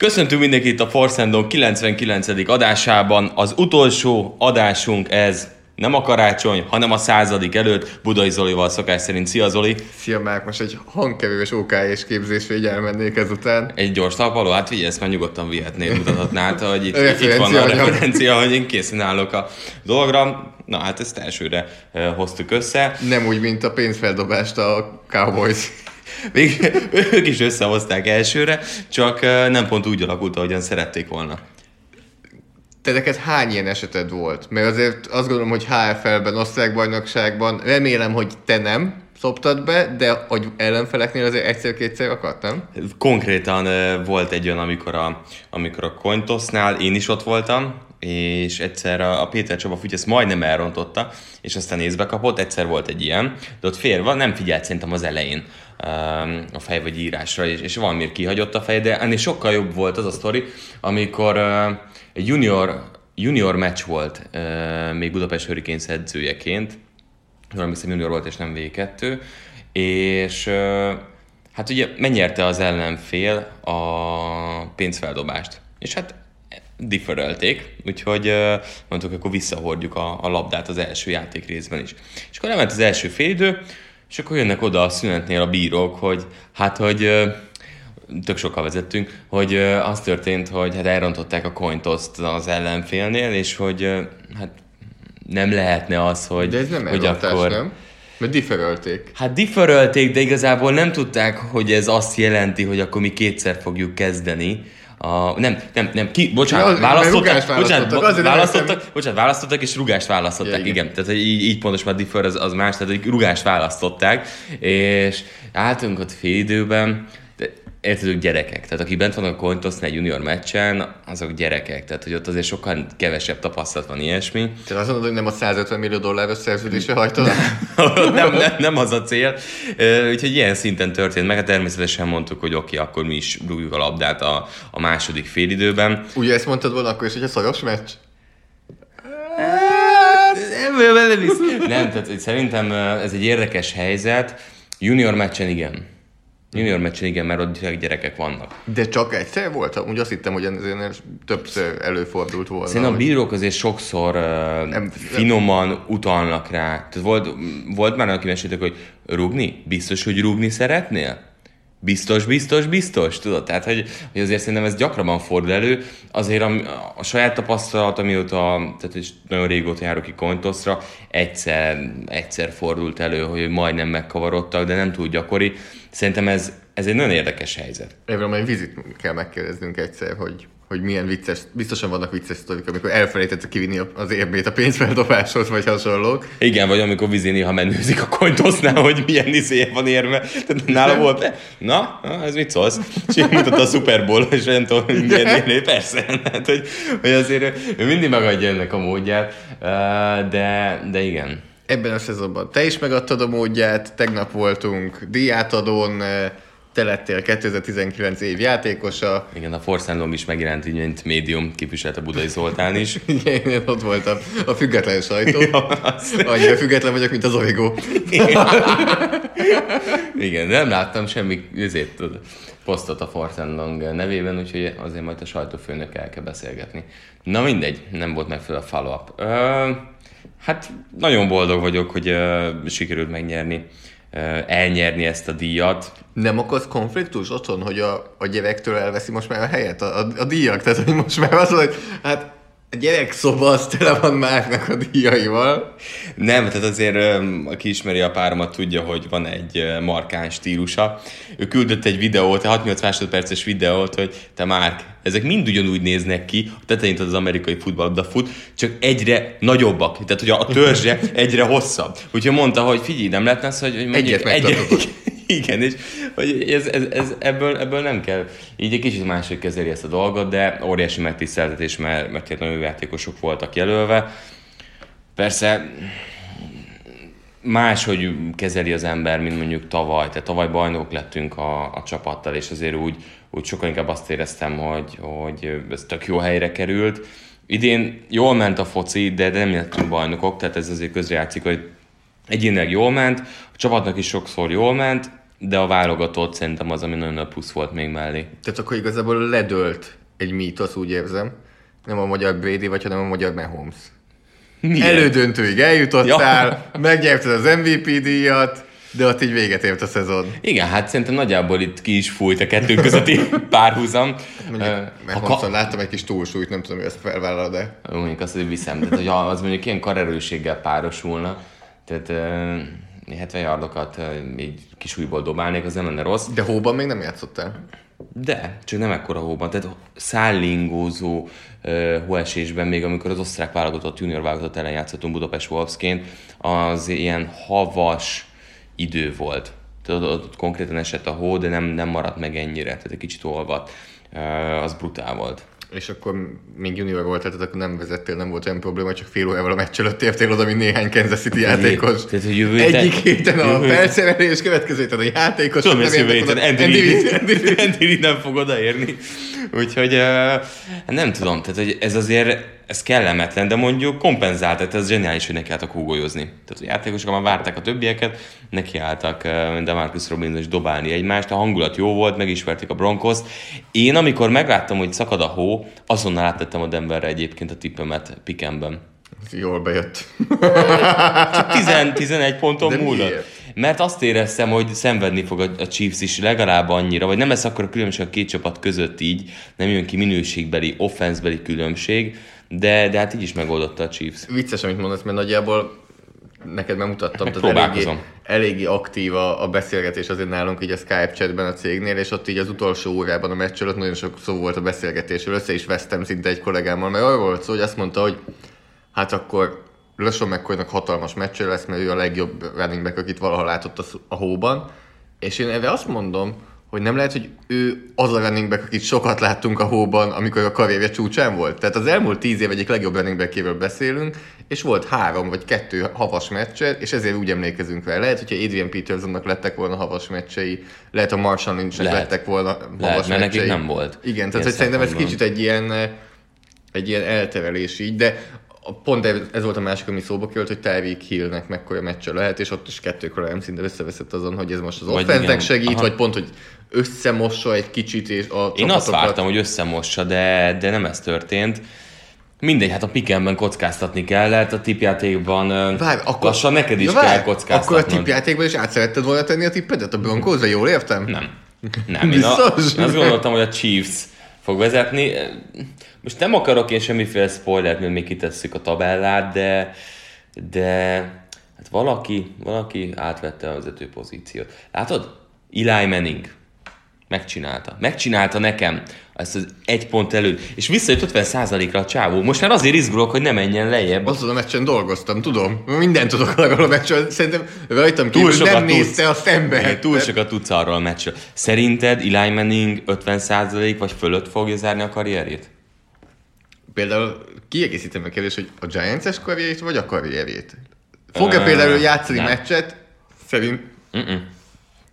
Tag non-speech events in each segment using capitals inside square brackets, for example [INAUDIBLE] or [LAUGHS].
Köszöntünk mindenkit a Forszendon 99. adásában. Az utolsó adásunk ez nem a karácsony, hanem a századik előtt Budai Zolival szokás szerint. Szia Zoli! Szia Márk, most egy hangkevős OK és képzésre így elmennék ezután. Egy gyors talpaló, hát figyelj, ezt már nyugodtan vihetnéd, mutathatnád, hogy itt, itt van a referencia, hogy én készen állok a dologra. Na hát ezt elsőre hoztuk össze. Nem úgy, mint a pénzfeldobást a Cowboys. Még [LAUGHS] ők is összehozták elsőre, csak nem pont úgy alakult, ahogyan szerették volna. Te neked hány ilyen eseted volt? Mert azért azt gondolom, hogy HFL-ben, osztrákbajnokságban, remélem, hogy te nem szoptad be, de hogy ellenfeleknél azért egyszer-kétszer akadt, nem? Konkrétan volt egy olyan, amikor a, amikor a Cointosnál én is ott voltam, és egyszer a Péter Csaba Fütyesz majdnem elrontotta, és aztán észbe kapott, egyszer volt egy ilyen, de ott félve nem figyelt szerintem az elején a fej vagy írásra, és, és valamiért kihagyott a fej, de ennél sokkal jobb volt az a sztori, amikor egy junior, junior match volt még Budapest Hurricanes edzőjeként, valami junior volt és nem V2, és hát ugye megnyerte az ellenfél a pénzfeldobást. És hát differelték, úgyhogy mondtuk, akkor visszahordjuk a, a labdát az első játék részben is. És akkor lement az első félidő, és akkor jönnek oda a szünetnél a bírók, hogy hát, hogy tök sokkal vezettünk, hogy az történt, hogy hát elrontották a cointoszt az ellenfélnél, és hogy hát nem lehetne az, hogy, De ez nem hogy akkor... nem? Mert differölték. Hát differölték, de igazából nem tudták, hogy ez azt jelenti, hogy akkor mi kétszer fogjuk kezdeni, a, nem, nem, nem, ki, bocsánat, ja, választottak, választottak, bocsánat, választottak, bocsánat, választottak, és rugást választották, ja, igen. igen. Tehát így, így pontos már differ az, az más, tehát rugást választották, és álltunk ott fél időben, érted, ők gyerekek. Tehát aki bent van a Cointosnál junior meccsen, azok gyerekek. Tehát, hogy ott azért sokkal kevesebb tapasztalat van ilyesmi. Tehát azt mondod, hogy nem a 150 millió dolláros szerződésre hajtod? nem, [LAUGHS] nem, nem, nem, az a cél. Úgyhogy ilyen szinten történt meg. Hát természetesen mondtuk, hogy oké, okay, akkor mi is rúgjuk a labdát a, a második félidőben. Ugye ezt mondtad volna akkor is, hogy a szoros meccs? Nem, tehát szerintem ez egy érdekes helyzet. Junior meccsen igen Junior meccsen igen, mert ott gyerekek vannak. De csak egyszer volt? Úgy azt hittem, hogy ennél többször előfordult volna. Szerintem a bírók azért sokszor uh, nem, finoman nem. utalnak rá. Tehát volt, volt már, aki meséltek, hogy rúgni? Biztos, hogy rúgni szeretnél? Biztos, biztos, biztos, tudod? Tehát, hogy, hogy azért szerintem ez gyakrabban fordul elő. Azért a, a saját tapasztalat, amióta, tehát is nagyon régóta járok ki Kontoszra, egyszer, egyszer fordult elő, hogy majdnem megkavarodtak, de nem túl gyakori. Szerintem ez, ez egy nagyon érdekes helyzet. Évről majd vizit kell megkérdeznünk egyszer, hogy hogy milyen vicces, biztosan vannak vicces sztorik, amikor elfelejtett kivinni az érmét a pénzfeldobáshoz, vagy hasonlók. Igen, vagy amikor vizé néha menőzik a kontosznál, hogy milyen izé van érme. Tehát nála volt, na, ez mit szólsz? És én mutatta a Super Bowl, és nem tudom, milyen érmé, persze. Hát, hogy, hogy azért ő mindig megadja ennek a módját, de, de igen. Ebben a szezonban te is megadtad a módját, tegnap voltunk díjátadón, te lettél 2019 év játékosa. Igen, a Forszánlom is megjelent így, mint médium, képviselt a Budai Zoltán is. [LAUGHS] Igen, én ott voltam, a független sajtó. [LAUGHS] ja, Annyira független vagyok, mint az Origo. [LAUGHS] Igen, nem láttam semmi ezért, posztot a Forszánlong nevében, úgyhogy azért majd a sajtófőnök el kell beszélgetni. Na mindegy, nem volt megfelelő a follow-up. Hát nagyon boldog vagyok, hogy uh, sikerült megnyerni, uh, elnyerni ezt a díjat. Nem okoz konfliktus otthon, hogy a, a gyerektől elveszi most már a helyet, a, a, a díjak? Tehát, hogy most már az, hogy hát a gyerek szoba az tele van Márknak a díjaival. Nem, tehát azért aki ismeri a páromat tudja, hogy van egy markáns stílusa. Ő küldött egy videót, egy 6-8 másodperces videót, hogy te Márk, ezek mind ugyanúgy néznek ki, a tetején az amerikai futballabda fut, csak egyre nagyobbak. Tehát, hogy a törzse egyre hosszabb. Úgyhogy mondta, hogy figyelj, nem lehetne az, hogy mondjuk Egyet megtartod. Igen, és hogy ez, ez, ez, ebből, ebből nem kell. Így egy kicsit máshogy kezeli ezt a dolgot, de óriási megtiszteltetés, mert, mert tényleg nagyon játékosok voltak jelölve. Persze máshogy kezeli az ember, mint mondjuk tavaly. Tehát tavaly bajnok lettünk a, a csapattal, és azért úgy, úgy sokkal inkább azt éreztem, hogy, hogy ez tök jó helyre került. Idén jól ment a foci, de nem lettünk bajnokok, tehát ez azért közrejátszik, hogy egyénileg jól ment, a csapatnak is sokszor jól ment, de a válogatott szerintem az, ami nagyon nagy plusz volt még mellé. Tehát akkor igazából ledölt egy mítosz, úgy érzem. Nem a magyar Brady vagy, hanem a magyar Mahomes. Miért? Elődöntőig eljutottál, ja. [LAUGHS] megnyerted az MVP díjat, de ott így véget ért a szezon. Igen, hát szerintem nagyjából itt ki is fújt a kettő közötti [LAUGHS] párhuzam. Mondjuk, mert ha Mahomeson láttam egy kis túlsúlyt, nem tudom, hogy ezt felvállalod de Mondjuk azt, hogy viszem, tehát hogy az mondjuk ilyen karerősséggel párosulna, tehát uh, 70 yardokat így kis újból dobálnék, az nem lenne rossz. De hóban még nem játszottál. De, csak nem ekkora hóban. Tehát szállingózó uh, hóesésben, még amikor az osztrák válogatott, junior válogatott ellen játszottunk Budapest Wolfsként, az ilyen havas idő volt. Tehát ott, ott konkrétan esett a hó, de nem, nem maradt meg ennyire, tehát egy kicsit olvadt. Uh, az brutál volt. És akkor még junior volt, tehát akkor nem vezettél, nem volt olyan probléma, csak fél órával a meccs előtt értél oda, mint néhány Kansas City játékos. Tehát, hogy jövő héten- Egyik héten a percszerelés, következő héten a játékos. Tudom, ezt jövő héten. Andy Reid nem fog odaérni. Úgyhogy nem tudom, tehát hogy ez azért ez kellemetlen, de mondjuk kompenzált, tehát ez zseniális, hogy nekiálltak húgolyozni. Tehát a játékosok már várták a többieket, nekiálltak de Marcus Robinson is dobálni egymást, a hangulat jó volt, megismerték a Broncos. Én amikor megláttam, hogy szakad a hó, azonnal áttettem a Denverre egyébként a tippemet Pikemben. Jól bejött. Csak 10, 11 ponton De múlott. miért? Mert azt éreztem, hogy szenvedni fog a, Chiefs is legalább annyira, vagy nem lesz akkor a különbség a két csapat között így, nem jön ki minőségbeli, offenszbeli különbség, de, de hát így is megoldotta a Chiefs. Vicces, amit mondasz, mert nagyjából neked megmutattam, tehát eléggé, eléggé aktív a, a beszélgetés azért nálunk így a Skype chatben a cégnél, és ott így az utolsó órában a meccs előtt nagyon sok szó volt a beszélgetésről, össze is vesztem szinte egy kollégámmal, mert arról volt szó, hogy azt mondta, hogy hát akkor LeSean McCoynak hatalmas meccső lesz, mert ő a legjobb running back, akit valaha látott a, hóban, és én erre azt mondom, hogy nem lehet, hogy ő az a running back, akit sokat láttunk a hóban, amikor a karrierje csúcsán volt. Tehát az elmúlt tíz év egyik legjobb running backéről beszélünk, és volt három vagy kettő havas meccse, és ezért úgy emlékezünk rá. Lehet, hogyha Adrian Petersonnak lettek volna havas meccsei, lehet a Marshall Lynchnek lettek volna havas Lehet, mert nekik meccsei. nem volt. Igen, tehát hogy szerintem ez kicsit egy ilyen, eh, egy ilyen elterelés így, de pont ez- volt a másik, ami szóba került, hogy Tyreek Hillnek mekkora meccse lehet, és ott is kettőkor nem szinte összeveszett azon, hogy ez most az igen. segít, Aha. vagy pont, hogy összemossa egy kicsit és a Én azt vártam, hogy összemossa, de, de nem ez történt. Mindegy, hát a pikemben kockáztatni kellett, a tipjátékban Várj, akkor... lassan neked is Ja, várj, kell Akkor a kockáztatnod. tippjátékban is át szeretted volna tenni a tippedet a Broncosra, jól értem? Nem. Nem, én, a, én azt gondoltam, hogy a Chiefs fog vezetni. Most nem akarok én semmiféle spoilert, mert még kitesszük a tabellát, de, de hát valaki, valaki átvette a vezető pozíciót. Látod? Eli Manning. Megcsinálta. Megcsinálta nekem ezt az egy pont előtt. És visszajött 50%-ra a csávó. Most már azért izgulok, hogy ne menjen lejjebb. Azon a meccsen dolgoztam, tudom. Mindent tudok arról a meccsen. Szerintem rajtam Túl kívül nem sokat tudsz. nézte a szembe. Igen, túl sokat tudsz arról a meccsről. Szerinted Eli Manning 50% vagy fölött fogja zárni a karrierjét? Például kiegészítem a kérdést, hogy a Giants-es karrierjét, vagy a karrierjét? Fog-e Ö, például játszani nem. meccset? Szerint Mm-mm.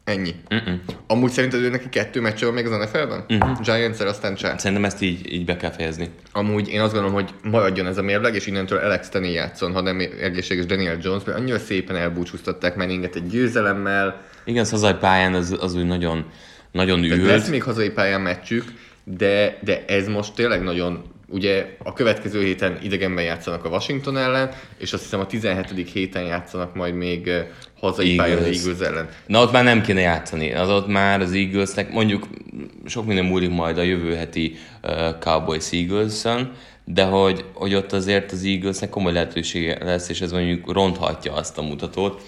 ennyi. Mm-mm. Amúgy szerinted ő neki kettő meccse van még az NFL-ben? Uh-huh. giants aztán csá. Szerintem ezt így, így be kell fejezni. Amúgy én azt gondolom, hogy maradjon ez a mérleg, és innentől Alex Tenney játszon, ha nem egészséges Daniel Jones, mert annyira szépen elbúcsúztatták Manninget egy győzelemmel, Igen, az hazai pályán az, az úgy nagyon, nagyon Tehát ült. lesz még hazai pályán meccsük, de, de ez most tényleg nagyon Ugye a következő héten idegenben játszanak a Washington ellen, és azt hiszem a 17. héten játszanak majd még hazai pályán az Eagles. Eagles ellen. Na ott már nem kéne játszani, az ott már az Eaglesnek, mondjuk sok minden múlik majd a jövő heti uh, Cowboys eagles de hogy, hogy ott azért az Eaglesnek komoly lehetősége lesz, és ez mondjuk ronthatja azt a mutatót.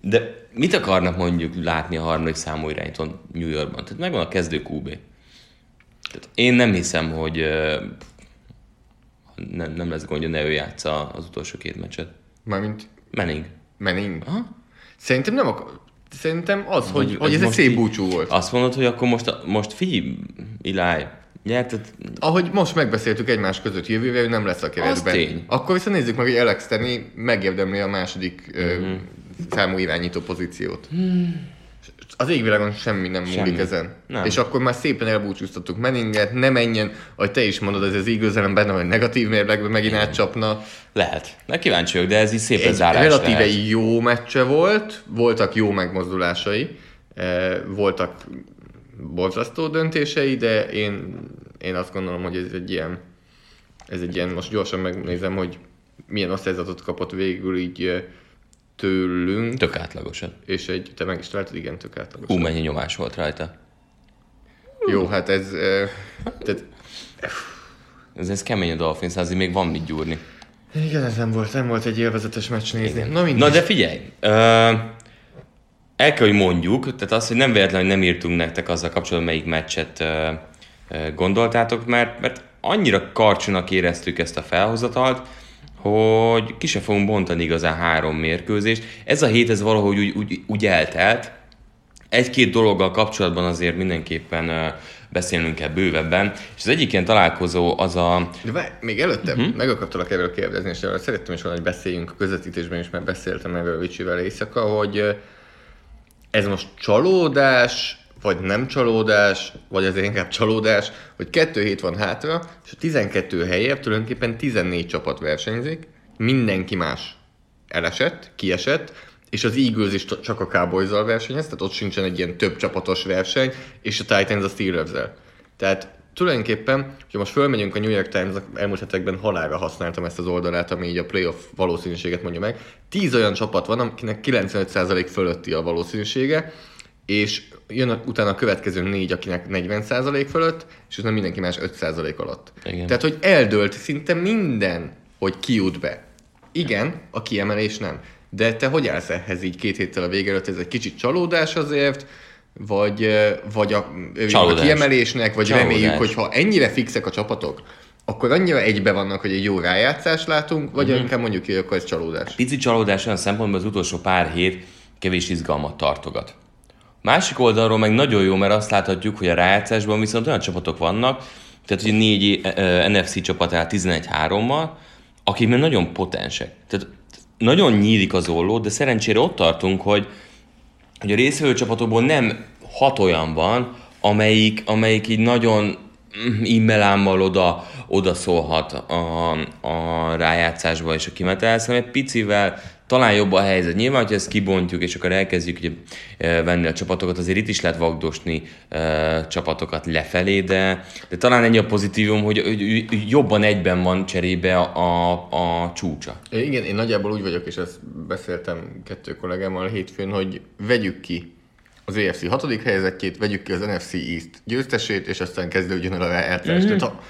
De mit akarnak mondjuk látni a harmadik számú irányítón New Yorkban? Tehát megvan a kezdő QB. Tehát én nem hiszem, hogy uh, nem, nem lesz gondja, ne ő játsza az utolsó két meccset. Mármint Manning. Manning. Aha. Szerintem nem akar... Szerintem az, hogy, Vagy hogy ez egy szép búcsú volt. Azt mondod, hogy akkor most, most figyelj, Eli, nyerted, Ahogy most megbeszéltük egymás között jövőre, ő nem lesz a keretben. tény. Akkor viszont nézzük meg, hogy Alex Tenny megérdemli a második Mhm. uh-huh. számú irányító pozíciót. Az égvilágon semmi nem Semmi. múlik ezen. Nem. És akkor már szépen elbúcsúztattuk Menninget, ne menjen, ahogy te is mondod, ez az ellen benne, hogy negatív mérlegben megint átcsapna. lehet. Na kíváncsi vagyok, de ez így szép Egy zárás relatíve lehet. jó meccse volt, voltak jó megmozdulásai, eh, voltak borzasztó döntései, de én, én azt gondolom, hogy ez egy ilyen, ez egy ilyen, most gyorsan megnézem, hogy milyen osztályzatot kapott végül így eh, tőlünk, Tök átlagosan. és egy, te meg is találtad, igen, tök átlagos. Hú, mennyi nyomás volt rajta. Jó, hát ez, eh, tehát, Ez, ez kemény a Dolphins, azért még van mit gyúrni. igen, ez nem volt, nem volt egy élvezetes meccs nézni. Igen. Na mindegy. Na de figyelj, ö, el kell, hogy mondjuk, tehát az, hogy nem véletlen, hogy nem írtunk nektek azzal kapcsolatban, melyik meccset ö, ö, gondoltátok, mert, mert annyira karcsonak éreztük ezt a felhozatalt, hogy ki se fogunk bontani igazán három mérkőzést. Ez a hét, ez valahogy úgy, úgy, úgy eltelt. Egy-két dologgal kapcsolatban azért mindenképpen ö, beszélnünk kell bővebben, és az egyik ilyen találkozó az a... De várj, még előtte uh-huh. meg akartalak erről kérdezni, és erről szerettem is volna, hogy beszéljünk a közvetítésben is, mert beszéltem erről Vicsivel éjszaka, hogy ez most csalódás, vagy nem csalódás, vagy azért inkább csalódás, hogy kettő hét van hátra, és a 12 helyért tulajdonképpen 14 csapat versenyzik, mindenki más elesett, kiesett, és az Eagles is csak a cowboys versenyez, tehát ott sincsen egy ilyen több csapatos verseny, és a Titans a steelers -el. Tehát tulajdonképpen, hogyha most fölmegyünk a New York Times elmúlt hetekben halára használtam ezt az oldalát, ami így a playoff valószínűséget mondja meg. Tíz olyan csapat van, akinek 95% fölötti a valószínűsége, és jön a, utána a következő négy, akinek 40% fölött, és utána mindenki más 5% alatt. Igen. Tehát, hogy eldőlt szinte minden, hogy ki jut be. Igen, a kiemelés nem. De te hogy állsz ehhez így két héttel a vége előtt? Ez egy kicsit csalódás azért, vagy, vagy a, örülünk a Csalódás. kiemelésnek, vagy Csalódás. reméljük, hogy ha ennyire fixek a csapatok, akkor annyira egybe vannak, hogy egy jó rájátszást látunk, vagy Mhm. inkább mondjuk hogy akkor ez csalódás. Pici csalódás olyan szempontból az utolsó pár hét kevés izgalmat tartogat. Másik oldalról meg nagyon jó, mert azt láthatjuk, hogy a rájátszásban viszont olyan csapatok vannak, tehát hogy négy eh, NFC csapat áll 11-3-mal, akik még nagyon potensek. Tehát nagyon nyílik az olló, de szerencsére ott tartunk, hogy, hogy a részvevő csapatokból nem hat olyan van, amelyik, amelyik így nagyon mm, immelámmal oda, oda szólhat a, a rájátszásba és a kimenetelhez, hanem egy picivel talán jobb a helyzet. Nyilván, hogy ezt kibontjuk, és akkor elkezdjük ugye, e, venni a csapatokat, azért itt is lehet vagdosni e, csapatokat lefelé, de, de talán ennyi a pozitívum, hogy, hogy jobban egyben van cserébe a, a csúcsa. É, Igen, én nagyjából úgy vagyok, és ezt beszéltem kettő kollégámmal hétfőn, hogy vegyük ki az EFC hatodik helyezettjét, vegyük ki az NFC East győztesét, és aztán kezdődjön el a rájátszás. Mm-hmm. Tehát ha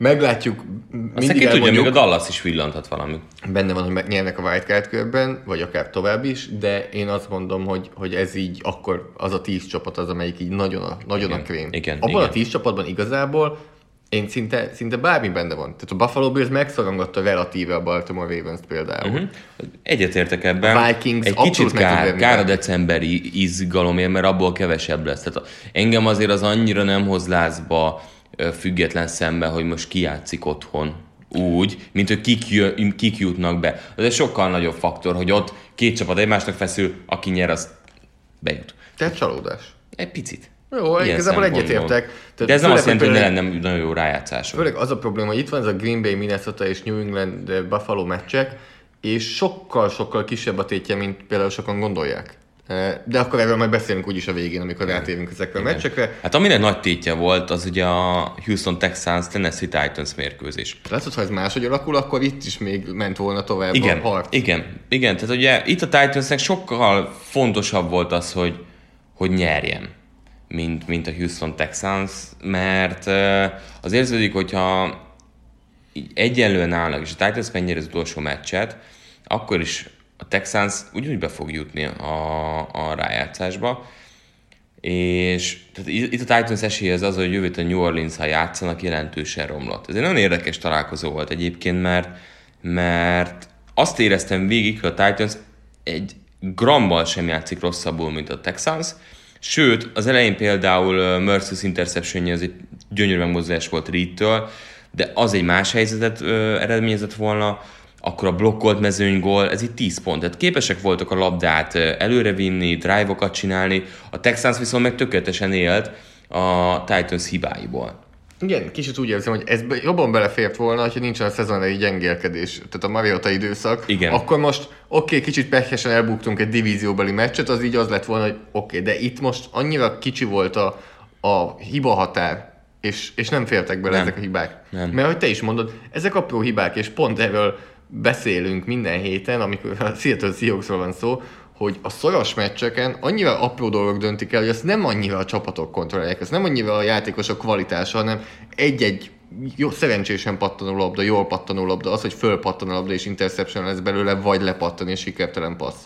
meglátjuk, Aztán mindig ki tudja, még a Dallas is villanthat valami. benne van, hogy nyernek a wildcard körben, vagy akár tovább is, de én azt mondom, hogy, hogy ez így akkor az a tíz csapat az, amelyik így nagyon a, nagyon Igen, a krém. igen, Abban igen. a tíz csapatban igazából én szinte, szinte bármi benne van. Tehát a Buffalo Bills megszorongatta relatíve a Baltimore Ravens-t például. Uh-huh. Egyetértek ebben. A Vikings Egy kicsit kár, kár a decemberi izgalomért, mert abból kevesebb lesz. Tehát engem azért az annyira nem hoz lázba független szembe, hogy most ki játszik otthon úgy, mint hogy kik, jö, kik jutnak be. Az egy sokkal nagyobb faktor, hogy ott két csapat egymásnak feszül, aki nyer, az bejut. Tehát csalódás. Egy picit. Jó, Ilyen igazából egyetértek. De ez nem azt jelenti, hogy ne lenne nagyon jó rájátszás. Főleg az a probléma, hogy itt van ez a Green Bay, Minnesota és New England Buffalo meccsek, és sokkal-sokkal kisebb a tétje, mint például sokan gondolják. De akkor erről majd beszélünk úgyis a végén, amikor rátérünk ezekre a meccsekre. Hát aminek nagy tétje volt, az ugye a Houston Texans Tennessee Titans mérkőzés. Látod, ha ez máshogy alakul, akkor itt is még ment volna tovább Igen, a harc. igen, igen. Tehát ugye itt a Titansnek sokkal fontosabb volt az, hogy, hogy nyerjen, mint, mint a Houston Texans, mert az érződik, hogyha egyenlően állnak, és a Titans megnyeri az utolsó meccset, akkor is a Texans ugyanúgy be fog jutni a, a rájátszásba, és tehát itt a Titans esélye az az, hogy jövőt a New orleans ha játszanak, jelentősen romlott. Ez egy nagyon érdekes találkozó volt egyébként, mert, mert azt éreztem végig, hogy a Titans egy grammal sem játszik rosszabbul, mint a Texans, sőt, az elején például Mercedes interception az egy gyönyörű megmozdulás volt Reed-től, de az egy más helyzetet ö, eredményezett volna, akkor a blokkolt mezőny gól, ez itt 10 pont. Tehát képesek voltak a labdát előrevinni, drive-okat csinálni, a Texans viszont meg tökéletesen élt a Titans hibáiból. Igen, kicsit úgy érzem, hogy ez jobban belefért volna, ha nincsen a szezonai gyengélkedés, tehát a Mariota időszak. Igen. Akkor most oké, okay, kicsit pehesen elbuktunk egy divízióbeli meccset, az így az lett volna, hogy oké, okay, de itt most annyira kicsi volt a, a hiba határ, és, és nem féltek bele nem. ezek a hibák. Nem. Mert ahogy te is mondod, ezek apró hibák, és pont erről beszélünk minden héten, amikor a Seattle Seahawksról van szó, hogy a szoros meccseken annyira apró dolgok döntik el, hogy azt nem annyira a csapatok kontrollálják, ez nem annyira a játékosok kvalitása, hanem egy-egy jó, szerencsésen pattanó labda, jól pattanó labda, az, hogy fölpattan a labda és interception lesz belőle, vagy lepattan és sikertelen passz.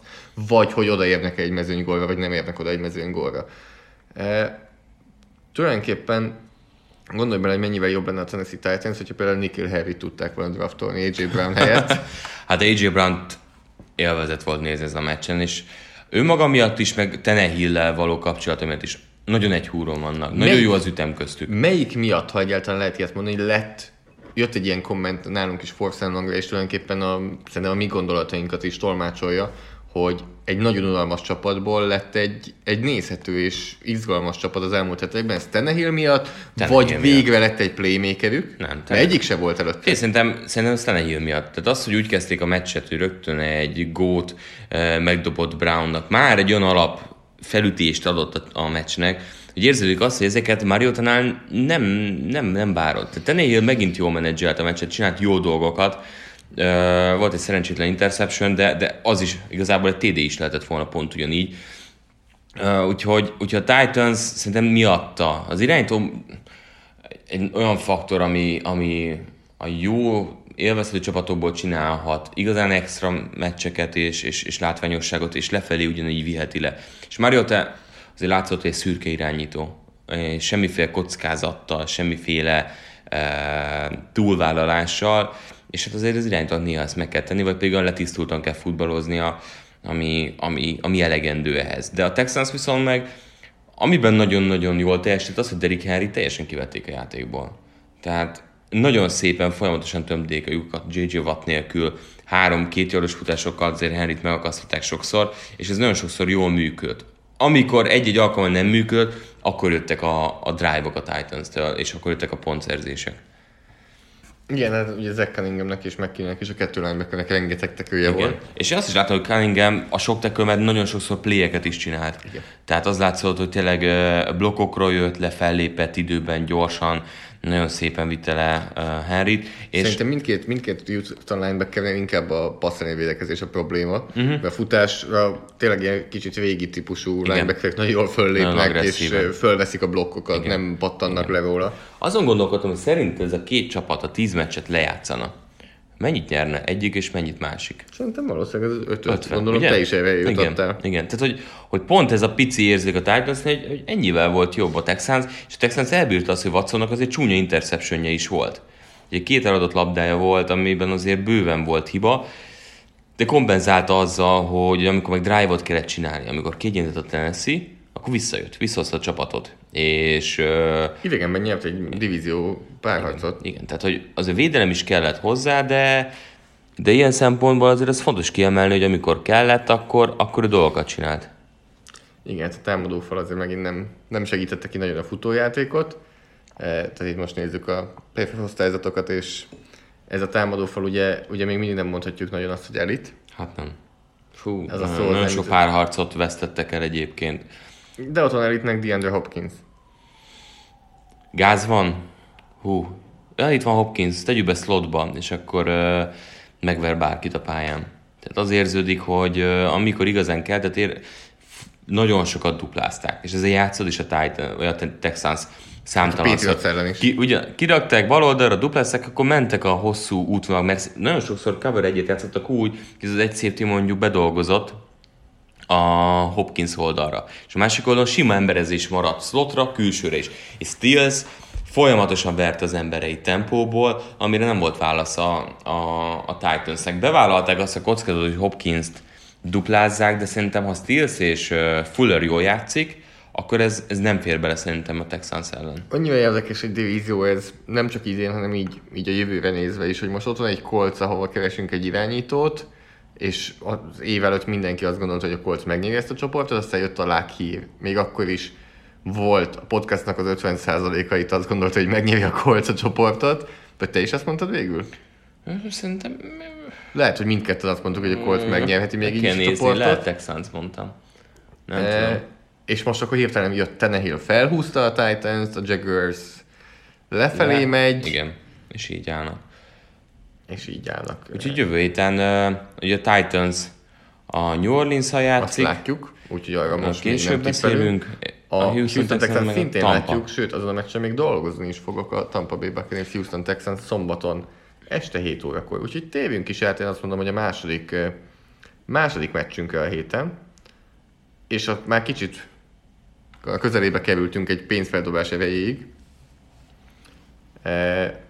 Vagy hogy odaérnek egy mezőnygólra, vagy nem érnek oda egy mezőnygólra. E, tulajdonképpen Gondolj bele, hogy mennyivel jobb lenne a Tennessee Titans, hogyha például Nikhil Harry tudták volna draftolni AJ Brown [LAUGHS] helyett. hát AJ Brown élvezett volt nézni ez a meccsen, és ő maga miatt is, meg Tenehill-lel való kapcsolata miatt is nagyon egy húron vannak. Nagyon melyik, jó az ütem köztük. Melyik miatt, ha egyáltalán lehet ilyet mondani, hogy lett jött egy ilyen komment nálunk is Force és tulajdonképpen a, szerintem a mi gondolatainkat is tolmácsolja, hogy egy nagyon unalmas csapatból lett egy, egy nézhető és izgalmas csapat az elmúlt hetekben. Ez Tenehill miatt, Tenehill vagy miatt. végre lett egy playmakerük? Nem. Mert egyik se volt előtte. Én szerintem, szerintem ez Tenehill miatt. Tehát az, hogy úgy kezdték a meccset, hogy rögtön egy gót eh, megdobott Brownnak, már egy olyan alap felütést adott a, a meccsnek, hogy érződik azt, hogy ezeket Mariotánál nem, nem, nem bárott. Tehát Tenehill megint jól menedzselt a meccset, csinált jó dolgokat, volt egy szerencsétlen interception, de, de az is igazából egy TD is lehetett volna pont ugyanígy. Úgyhogy, úgyhogy a Titans szerintem miatta. Az irányító egy olyan faktor, ami, ami a jó élvezhető csapatokból csinálhat igazán extra meccseket és, és, és látványosságot, és lefelé ugyanígy viheti le. És Mariota azért látszott, hogy egy szürke irányító. Semmiféle kockázattal, semmiféle uh, túlvállalással, és hát azért az irányítót néha ezt meg kell tenni, vagy pedig olyan letisztultan kell futballoznia, ami, ami, ami elegendő ehhez. De a Texans viszont meg, amiben nagyon-nagyon jól teljesített, az, hogy Derrick Henry teljesen kivették a játékból. Tehát nagyon szépen folyamatosan tömték a lyukat J.J. Watt nélkül, három két jaros futásokkal azért Henryt megakasztották sokszor, és ez nagyon sokszor jól működ. Amikor egy-egy alkalommal nem működött, akkor jöttek a, a drive-ok a Titans-től, és akkor jöttek a pontszerzések. Igen, hát ugye Zach Cunninghamnek és McKinneynek és a kettő linebackernek rengeteg tekője volt. És én azt is látom, hogy Cunningham a sok tekő, mert nagyon sokszor pléjeket is csinált. Igen. Tehát az látszott, hogy tényleg blokkokról jött le, fellépett időben, gyorsan, nagyon szépen vitte le uh, Henryt. És... Szerintem mindkét, mindkét Utah linebacker inkább a passzani védekezés a probléma, uh-huh. mert a futásra tényleg ilyen kicsit régi típusú linebackerek nagyon jól föllépnek, és fölveszik a blokkokat, Igen. nem pattannak Igen. le róla. Azon gondolkodtam, hogy szerint ez a két csapat a tíz meccset lejátszana. Mennyit nyerne egyik, és mennyit másik? Szerintem valószínűleg az 5 öt, gondolom ugye? te is erre jutottál. Igen, igen, tehát hogy, hogy pont ez a pici érzék a titans hogy, hogy ennyivel volt jobb a Texans, és a Texans elbírta azt, hogy Watsonnak azért csúnya interceptionje is volt. Ugye két eladott labdája volt, amiben azért bőven volt hiba, de kompenzálta azzal, hogy amikor meg drive-ot kellett csinálni, amikor kiegyenlített a Tennessee, akkor visszajött, visszahozta a csapatot. És... Uh, Idegenben nyert egy divízió párharcot. Igen, igen, tehát hogy az a védelem is kellett hozzá, de de ilyen szempontból azért ez fontos kiemelni, hogy amikor kellett, akkor, akkor a dolgokat csinált. Igen, a támadófal azért megint nem, nem segítette ki nagyon a futójátékot. E, tehát itt most nézzük a PFF osztályzatokat, és ez a támadófal ugye, ugye még mindig nem mondhatjuk nagyon azt, hogy elit. Hát nem. Fú, Ez a szó, nagyon nem sok párharcot vesztettek el egyébként. De ott van elitnek DeAndre Hopkins. Gáz van? Hú. Ja, itt van Hopkins, tegyük be slotba, és akkor uh, megver bárkit a pályán. Tehát az érződik, hogy uh, amikor igazán kell, tehát ér, nagyon sokat duplázták, és ezzel játszod is a Titan, vagy a Te- Texans számtalan. Hát. Ki, ugye, kirakták bal oldalra, duplázták, akkor mentek a hosszú útvonalak, mert nagyon sokszor cover egyet játszottak úgy, hogy az egy safety mondjuk bedolgozott, a Hopkins oldalra. És a másik oldalon sima emberezés maradt slotra, külsőre is. És Stills folyamatosan vert az emberei tempóból, amire nem volt válasz a, a, a Titansnek. Bevállalták azt a kockázatot, hogy Hopkins-t duplázzák, de szerintem ha Stills és Fuller jól játszik, akkor ez, ez nem fér bele szerintem a Texans ellen. Annyira érdekes egy divízió ez, nem csak idén, hanem így, így a jövőre nézve is, hogy most ott van egy kolc, ahova keresünk egy irányítót, és az év előtt mindenki azt gondolta, hogy a kolc megnyeri ezt a csoportot, aztán jött a lághír. Még akkor is volt a podcastnak az 50%-a itt azt gondolta, hogy megnyeri a kolc a csoportot, vagy te is azt mondtad végül? Szerintem Lehet, hogy mindketten azt mondtuk, hogy a kolc megnyerheti még így is a nézni, csoportot. lehet Texans mondtam. Nem E, tudom. és most akkor hirtelen jött Tenehill, felhúzta a Titans, a Jaguars lefelé Le- megy, Igen, és így állnak. És így állnak. Úgyhogy jövő héten ugye a Titans a New Orleans-ha Azt játszik, látjuk, úgyhogy arra most később beszélünk. A, a Houston, Texans Texans szintén Tampa. látjuk, sőt azon a meccsen még dolgozni is fogok a Tampa Bay Buccaneers Houston Texans szombaton este 7 órakor. Úgyhogy tévünk is át, én azt mondom, hogy a második, második meccsünkre a héten, és ott már kicsit a közelébe kerültünk egy pénzfeldobás erejéig. E,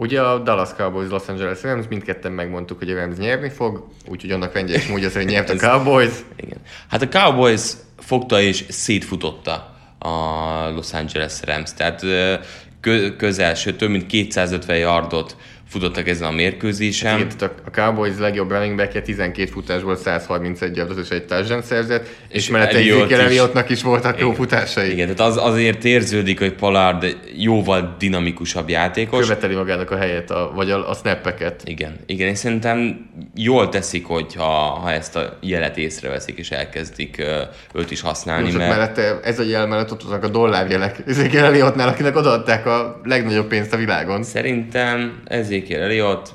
Ugye a Dallas Cowboys Los Angeles Rams, mindketten megmondtuk, hogy a Rams nyerni fog, úgyhogy annak rendje is módja, hogy nyert a Cowboys. Igen. Hát a Cowboys fogta és szétfutotta a Los Angeles Rams, tehát közel, sőt több mint 250 yardot futottak ezen a mérkőzésen. Itt a a Cowboys legjobb running back 12 futásból 131 yardot és egy touchdown szerzett, és, És mellette Ezekiel is. Elliottnak is voltak jó Igen. futásai. Igen, tehát az, azért érződik, hogy Pollard jóval dinamikusabb játékos. Követeli magának a helyet, a, vagy a, a snappeket. Igen, igen, és szerintem jól teszik, hogy ha, ha ezt a jelet észreveszik, és elkezdik őt is használni, ott mert mellette ez a jel mellett ott vannak a dollárjelek. Ezekiel Elliottnál, akinek odaadták a legnagyobb pénzt a világon. Szerintem Ezekiel Elliott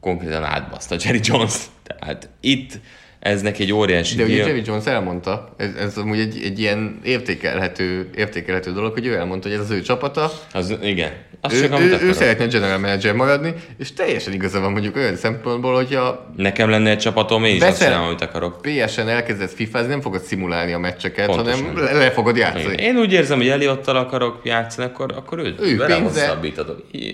konkrétan átbaszta Jerry Jones. Tehát itt ez neki egy óriási De ugye deal. Jerry Jones elmondta, ez, ez amúgy egy, egy ilyen értékelhető, értékelhető dolog, hogy ő elmondta, hogy ez az ő csapata, Az, igen. Azt ő, csak ő, ő szeretne general manager maradni, és teljesen igaza van mondjuk olyan szempontból, hogyha Nekem lenne egy csapatom, én is azt csinálom, amit akarok. PS-en elkezdesz fifa nem fogod szimulálni a meccseket, Pontosan. hanem le, le fogod játszani. Igen. Én úgy érzem, hogy Eliottal akarok játszani, akkor, akkor ő, Ő vele pénze-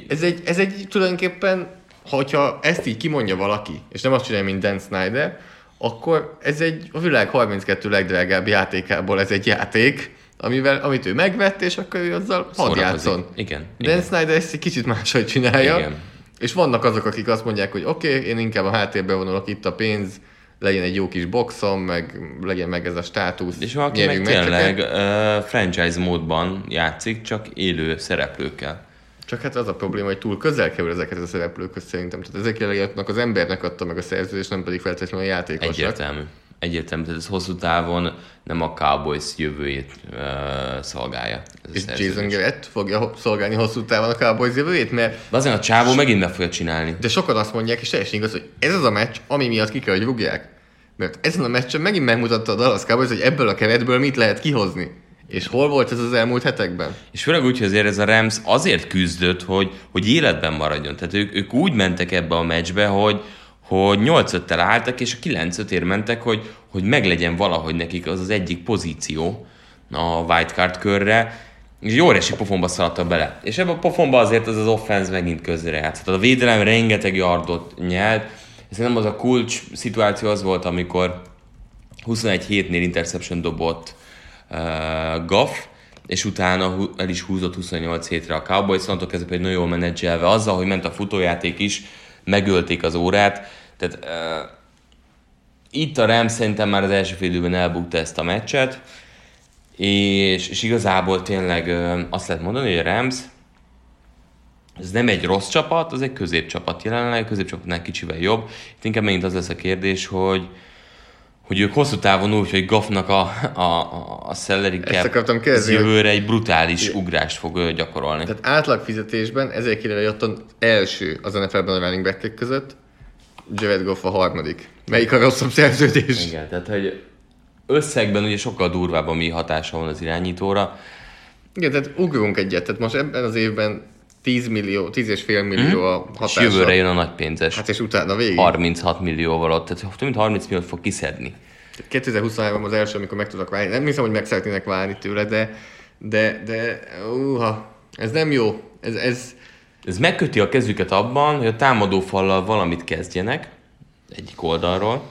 Ez egy, ez egy tulajdonképpen, hogyha ezt így kimondja valaki, és nem azt csinálja, mint Dan Snyder, akkor ez egy a világ 32 legdrágább játékából ez egy játék, amivel, amit ő megvett, és akkor ő azzal hadd játszon. Igen, Dan igen. Snyder ezt egy kicsit máshogy csinálja. Igen. És vannak azok, akik azt mondják, hogy oké, okay, én inkább a háttérbe vonulok itt a pénz, legyen egy jó kis boxom, meg legyen meg ez a státusz. És valaki meg tényleg uh, franchise módban játszik, csak élő szereplőkkel. Csak hát az a probléma, hogy túl közel kerül ezeket a szereplőkhöz szerintem. Tehát ezek Elliottnak az embernek adta meg a szerződést, nem pedig feltétlenül a játékosnak. Egyértelmű. Egyértelmű, tehát ez hosszú távon nem a Cowboys jövőjét uh, szolgálja. Ez És szerződés. Jason Garrett fogja szolgálni hosszú távon a Cowboys jövőjét, mert De azért a csávó megint meg fogja csinálni. de sokan azt mondják, és teljesen igaz, hogy ez az a meccs, ami miatt ki kell, hogy rúgják. Mert ezen a meccsen megint megmutatta a Dallas Cowboys, hogy ebből a keretből mit lehet kihozni. És hol volt ez az elmúlt hetekben? És főleg úgy, hogy azért ez a Rams azért küzdött, hogy, hogy életben maradjon. Tehát ők, ők úgy mentek ebbe a meccsbe, hogy, hogy 8 5 álltak, és a 9 5 ér mentek, hogy, hogy meglegyen valahogy nekik az az egyik pozíció a wildcard körre, és jó óriási pofonba szaladtak bele. És ebben a pofonba azért az az offense megint közre játszott. A védelem rengeteg yardot nyert, és szerintem az a kulcs szituáció az volt, amikor 21 hétnél interception dobott Goff, és utána el is húzott 28 hétre a Cowboys, onnantól kezdve pedig nagyon jól menedzselve azzal, hogy ment a futójáték is, megölték az órát, tehát uh, itt a Rams szerintem már az első fél időben elbukta ezt a meccset, és, és igazából tényleg uh, azt lehet mondani, hogy a Rams ez nem egy rossz csapat, az egy középcsapat jelenleg, középcsapatnál kicsivel jobb. Itt inkább megint az lesz a kérdés, hogy hogy ők hosszú távon úgy, hogy Goffnak a, a, a, salary cap jövőre egy brutális ugrást fog gyakorolni. Tehát átlag fizetésben 1906 első az NFL-ben a running back között, Jared Goff a harmadik. Melyik a rosszabb szerződés? Igen, tehát hogy összegben ugye sokkal durvább a mi hatása van az irányítóra. Igen, tehát ugrunk egyet. Tehát most ebben az évben 10 millió, 10 és fél millió a És hatása. jövőre jön a nagy pénzes. Hát és utána végig. 36 millióval ott, tehát több mint 30 milliót fog kiszedni. 2023 az első, amikor meg tudnak válni. Nem hiszem, hogy meg szeretnének válni tőle, de, de, de, uha, ez nem jó. Ez, ez, Ez megköti a kezüket abban, hogy a támadófallal valamit kezdjenek, egyik oldalról,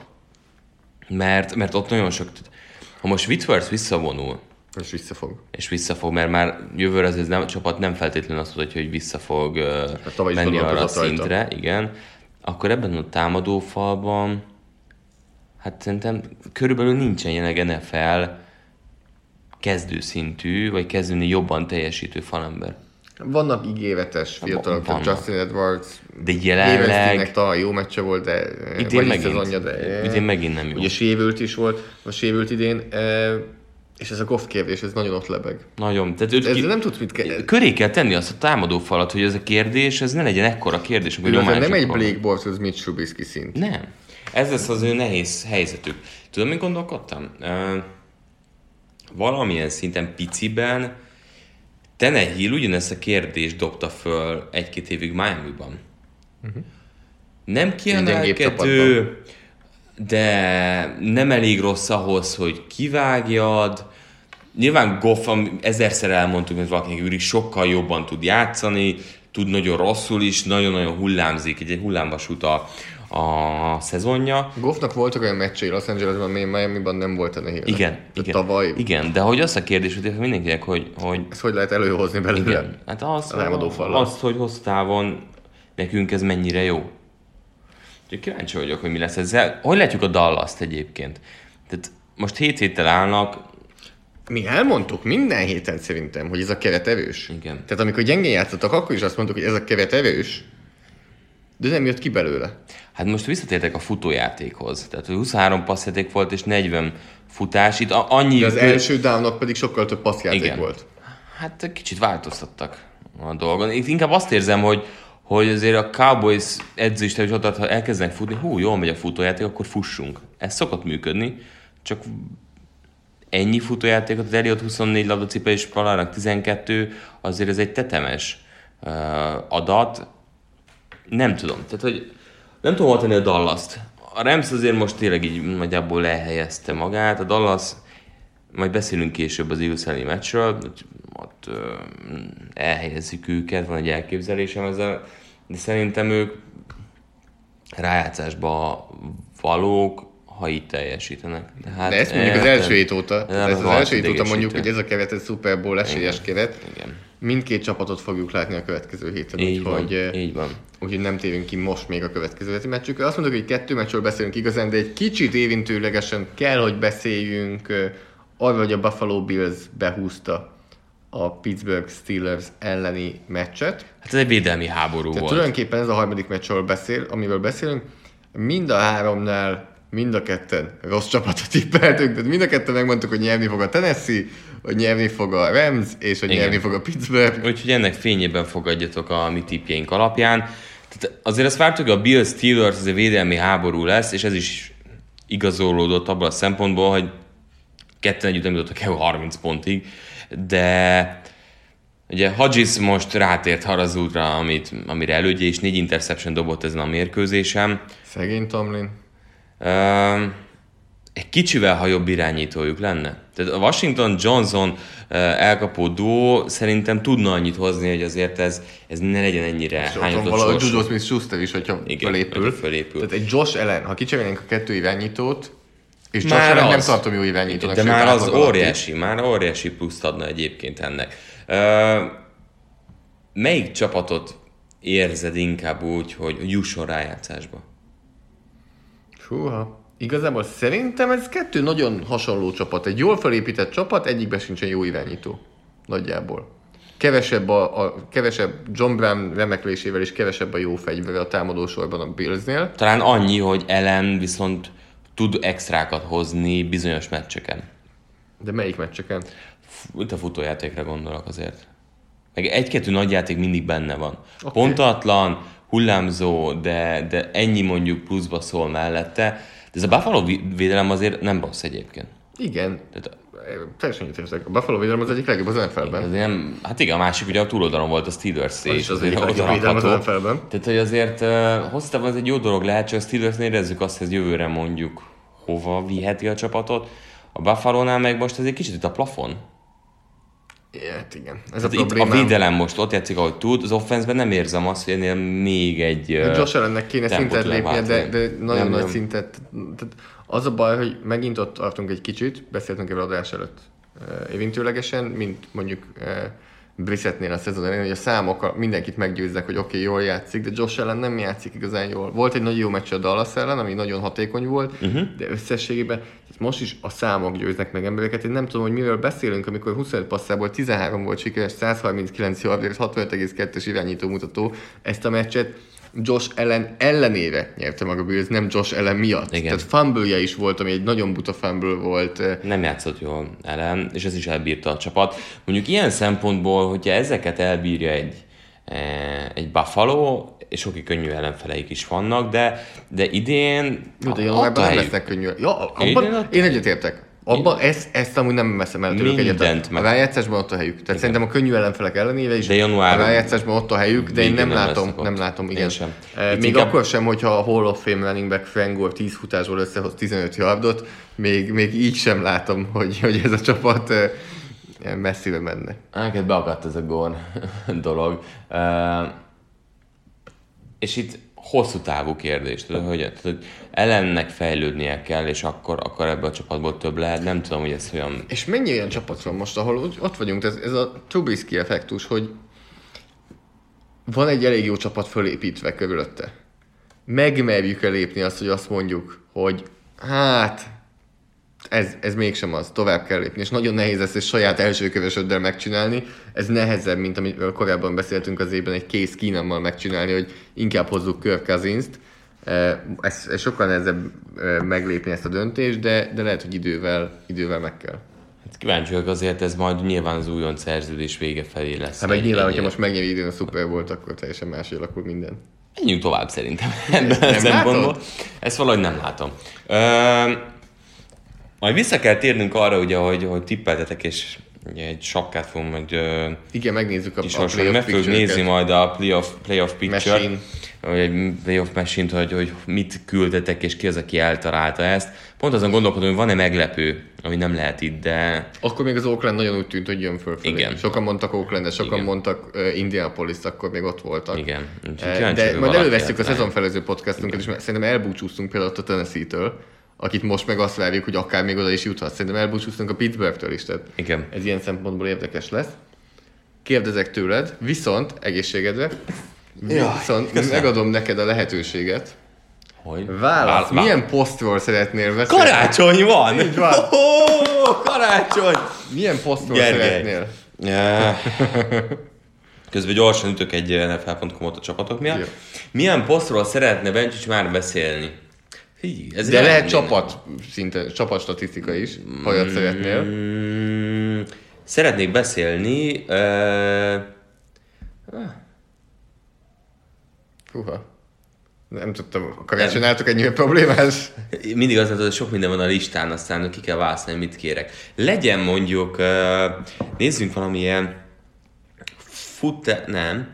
mert, mert ott nagyon sok... Ha most Whitworth visszavonul, és visszafog. és visszafog, mert már jövőre ez nem, a csapat nem feltétlenül azt mutatja, hogy vissza fog tavaly is menni arra a gondolkozott rajta. szintre, igen, akkor ebben a támadófalban hát szerintem körülbelül nincsen jelenleg NFL kezdőszintű, vagy kezdőni jobban teljesítő falember. Vannak ígéretes fiatalok, vannak. Justin Edwards, De Jelenleg... talán jó meccse volt, de idén vagy szezonja, megint, de idén megint nem jó. Ugye sérült is volt, vagy sérült idén, e, és ez a Goff kérdés, ez nagyon ott lebeg. Nagyon. Tehát őt Ezzel nem tudsz mit ke- Köré kell tenni azt a támadófalat, hogy ez a kérdés, ez ne legyen ekkora kérdés, hogy nem egy gyakorol. Blake Bortles, Mitch Trubisky szint. Nem. Ez lesz az ő nehéz helyzetük. Tudom, mit gondolkodtam? Uh, valamilyen szinten piciben Tenehill ugyanezt a kérdést dobta föl egy-két évig Miami-ban. Uh-huh. Nem kiemelkedő, de nem elég rossz ahhoz, hogy kivágjad. Nyilván Goff, am- ezerszer elmondtuk, hogy valakinek Ürik sokkal jobban tud játszani, tud nagyon rosszul is, nagyon-nagyon hullámzik, egy, egy hullámvasút a, a szezonja. Goffnak voltak olyan meccsei Los Angelesben, még Miami-ban nem volt a nehéz. Igen, de igen. tavaly Igen, de hogy azt a kérdés, hogy mindenkinek, hogy, hogy ezt hogy lehet előhozni belőle? igen, hát az, A támadófallal. azt, hogy hosszú távon nekünk ez mennyire jó. Úgyhogy kíváncsi vagyok, hogy mi lesz ezzel. Hogy látjuk a Dallas-t egyébként? Tehát most hét héttel állnak, Mi elmondtuk minden héten szerintem, hogy ez a keret erős. Igen. Tehát amikor gyengén játszottak, akkor is azt mondtuk, hogy ez a keret erős, de nem jött ki belőle. hát most visszatértek a futójátékhoz. Tehát hogy 23 passzjáték volt és 40 futás. Itt annyi... De az első downnak pedig sokkal több passzjáték Igen. volt. Hát kicsit változtattak a dolgon. Itt inkább azt érzem, hogy, hogy azért a Cowboys edzőiste is ott, ha elkezdenek futni, hú, jól megy a futójáték, akkor fussunk. Ez szokott működni, csak ennyi futójátékot, az Elliot 24 labdacipe és Palának 12, azért ez egy tetemes uh, adat. Nem tudom. Tehát, hogy nem tudom tenni a Dallas-t. A Rams azért most tényleg így nagyjából lehelyezte magát. A Dallas, majd beszélünk később az Eagles elleni meccsről, hogy ott ö, elhelyezzük őket, van egy elképzelésem ezzel, de szerintem ők rájátszásba valók, ha így teljesítenek. De, hát, De ezt mondjuk az első hét óta, Nem, ezt az rohadt első hét óta mondjuk, hogy ez a keret egy Super Bowl esélyes keret. Igen. Mindkét csapatot fogjuk látni a következő héten, Így van, úgyhogy, eh, így van. úgyhogy nem térünk ki most még a következő heti meccsükre. Azt mondjuk, hogy kettő meccsről beszélünk igazán, de egy kicsit érintőlegesen kell, hogy beszéljünk arról, hogy a Buffalo Bills behúzta a Pittsburgh Steelers elleni meccset. Hát ez egy védelmi háború Tehát volt. tulajdonképpen ez a harmadik meccsről beszél, amiről beszélünk. Mind a háromnál mind a ketten rossz csapatot tippeltünk, tehát mind a ketten megmondtuk, hogy nyerni fog a Tennessee, hogy nyerni fog a Rams, és hogy Igen. nyerni fog a Pittsburgh. Úgyhogy ennek fényében fogadjatok a mi tippjeink alapján. Tehát azért azt vártuk, hogy a Bill Steelers ez egy védelmi háború lesz, és ez is igazolódott abban a szempontból, hogy ketten együtt nem jutottak el 30 pontig, de ugye Hodges most rátért arra az útra, amit, amire elődje, és négy interception dobott ezen a mérkőzésen. Szegény Tomlin. Um, egy kicsivel, ha jobb irányítójuk lenne. Tehát a Washington Johnson uh, elkapó duó szerintem tudna annyit hozni, hogy azért ez, ez ne legyen ennyire És hányatott valahogy. Juju Smith-Schuster is, hogyha Igen, fölépül. fölépül. Tehát egy Josh ellen, ha kicserélnénk a kettő irányítót, és Már ellen nem az. tartom jó irányítónak. De sőt, már az óriási, már óriási pluszt adna egyébként ennek. Uh, melyik csapatot érzed inkább úgy, hogy jusson rájátszásba? Húha. Igazából szerintem ez kettő nagyon hasonló csapat. Egy jól felépített csapat, egyikben sincsen jó irányító. Nagyjából. Kevesebb a, a kevesebb John Brown remeklésével és kevesebb a jó fegyvere a támadósorban a Billsnél. Talán annyi, hogy Ellen viszont tud extrákat hozni bizonyos meccseken. De melyik meccseken? Itt a futójátékra gondolok azért. Meg egy-kettő nagy játék mindig benne van. Okay. Pontatlan, hullámzó, de, de ennyi mondjuk pluszba szól mellette. De ez a Buffalo védelem azért nem rossz egyébként. Igen. Tehát Teljesen egyetértek. A Buffalo védelem az egyik legjobb az NFL-ben. azért nem, hát igen, a másik ugye a túloldalon volt a Steelers Az is az egyik legjobb védelem az NFL-ben. Tehát, hogy azért uh, hosszú távon ez egy jó dolog lehet, csak a steelers érezzük azt, hogy ez jövőre mondjuk hova viheti a csapatot. A Buffalo-nál meg most ez egy kicsit itt a plafon. Hát igen. Ez a itt a problémám. védelem most ott játszik, ahogy tud, az offenszben nem érzem azt, hogy ennél még egy... ö, Josh Allennek kéne szintet lépnie, de, de nagyon Nem, nagy nem. szintet. Tehát az a baj, hogy megint ott tartunk egy kicsit, beszéltünk erről adás előtt uh, évintőlegesen, mint mondjuk uh, Brissettnél a szezon elején, hogy a számok mindenkit meggyőznek, hogy oké, okay, jól játszik, de Josh Allen nem játszik igazán jól. Volt egy nagyon jó meccs a Dallas ellen, ami nagyon hatékony volt, uh-huh. de összességében tehát most is a számok győznek meg embereket. Én nem tudom, hogy miről beszélünk, amikor 25 passzából 13 volt sikeres, 139 yardért, 65,2-es irányító mutató. Ezt a meccset Josh Allen ellenére nyerte meg a Bills, nem Josh Allen miatt. Igen. Tehát fumble is volt, ami egy nagyon buta fumble volt. nem játszott jól ellen, és ez is elbírta a csapat. Mondjuk ilyen szempontból, hogyha ezeket elbírja egy, eh, egy Buffalo, és oké, könnyű ellenfeleik is vannak, de, de idén de januárban nem lesznek könnyű. Ja, Én abban, én egyetértek. Abban ezt, ezt amúgy nem veszem el tőlük egyet. A rájátszásban ott a helyük. Tehát szerintem a könnyű ellenfelek ellenére is De január- a rájátszásban ott a helyük, de én nem, nem látom, nem látom, igen. Én sem. Még inkább- akkor sem, hogyha a Hall of Fame running back Frank Gore 10 futásból összehoz 15 yardot, még, még így sem látom, hogy, hogy ez a csapat eh, messzire menne. Neked beakadt ez a gól [LAUGHS] dolog. Uh, és itt hosszú távú kérdés, tudod, hogy, tudod, ellennek fejlődnie kell, és akkor, akkor ebből a csapatból több lehet. Nem tudom, hogy ez olyan... És mennyi olyan csapat van most, ahol úgy- ott vagyunk, ez, ez a Trubisky effektus, hogy van egy elég jó csapat fölépítve körülötte. Megmerjük-e lépni azt, hogy azt mondjuk, hogy hát ez, ez mégsem az, tovább kell lépni, és nagyon nehéz ezt egy saját első kövesöddel megcsinálni. Ez nehezebb, mint amiről korábban beszéltünk az évben, egy kész kínammal megcsinálni, hogy inkább hozzuk Kirk Cousins-t. Eh, Ez, ez sokkal nehezebb eh, meglépni ezt a döntést, de, de lehet, hogy idővel, idővel meg kell. Hát kíváncsi vagyok azért, ez majd nyilván az újon szerződés vége felé lesz. Hát meg nyilván, hogyha most megnyeri időn a Super volt, akkor teljesen máshogy alakul minden. Menjünk tovább szerintem ebben a szempontból. Ezt valahogy nem látom. Ö, majd vissza kell térnünk arra, ugye, hogy, hogy tippeltetek, és ugye egy sakkát fogunk majd ö, Igen, megnézzük a, is a hasonló. Meg fogjuk nézni majd a playoff, playoff picture Machine. vagy egy playoff machine hogy, hogy mit küldtetek, és ki az, aki eltalálta ezt. Pont azon gondolkodom, hogy van-e meglepő, ami nem lehet itt, de Akkor még az Oakland nagyon úgy tűnt, hogy jön fölfelé. Igen. Sokan mondtak Oakland, sokan Igen. mondtak uh, Indianapolis, akkor még ott voltak. igen. Úgyhogy De majd előveszünk a szezonfelező podcastunkat, és szerintem elbúcsúztunk például a Tennessee-től, akit most meg azt várjuk, hogy akár még oda is juthat. Szerintem elbúcsúztunk a Pittsburgh-től is, tehát Igen. ez ilyen szempontból érdekes lesz. Kérdezek tőled, viszont egészségedre, viszont megadom neked a lehetőséget. Hogy? Válasz, Vál- milyen posztról szeretnél beszélni? Karácsony van! Így van. Oh, karácsony! Milyen posztról Gergely. szeretnél? Eh, Közben gyorsan ütök egy nfl.com-ot a csapatok miatt. Jó. Milyen posztról szeretne Bencsics már beszélni? Ez De lehet csapat szinte, csapat statisztika is, ha olyat szeretnél. Mm, Szeretnék beszélni... Uh. Nem tudtam, karácsonyáltok ennyire problémás? mindig az, hogy sok minden van a listán, aztán ki kell választani, mit kérek. Legyen mondjuk, nézzünk valamilyen fut, nem,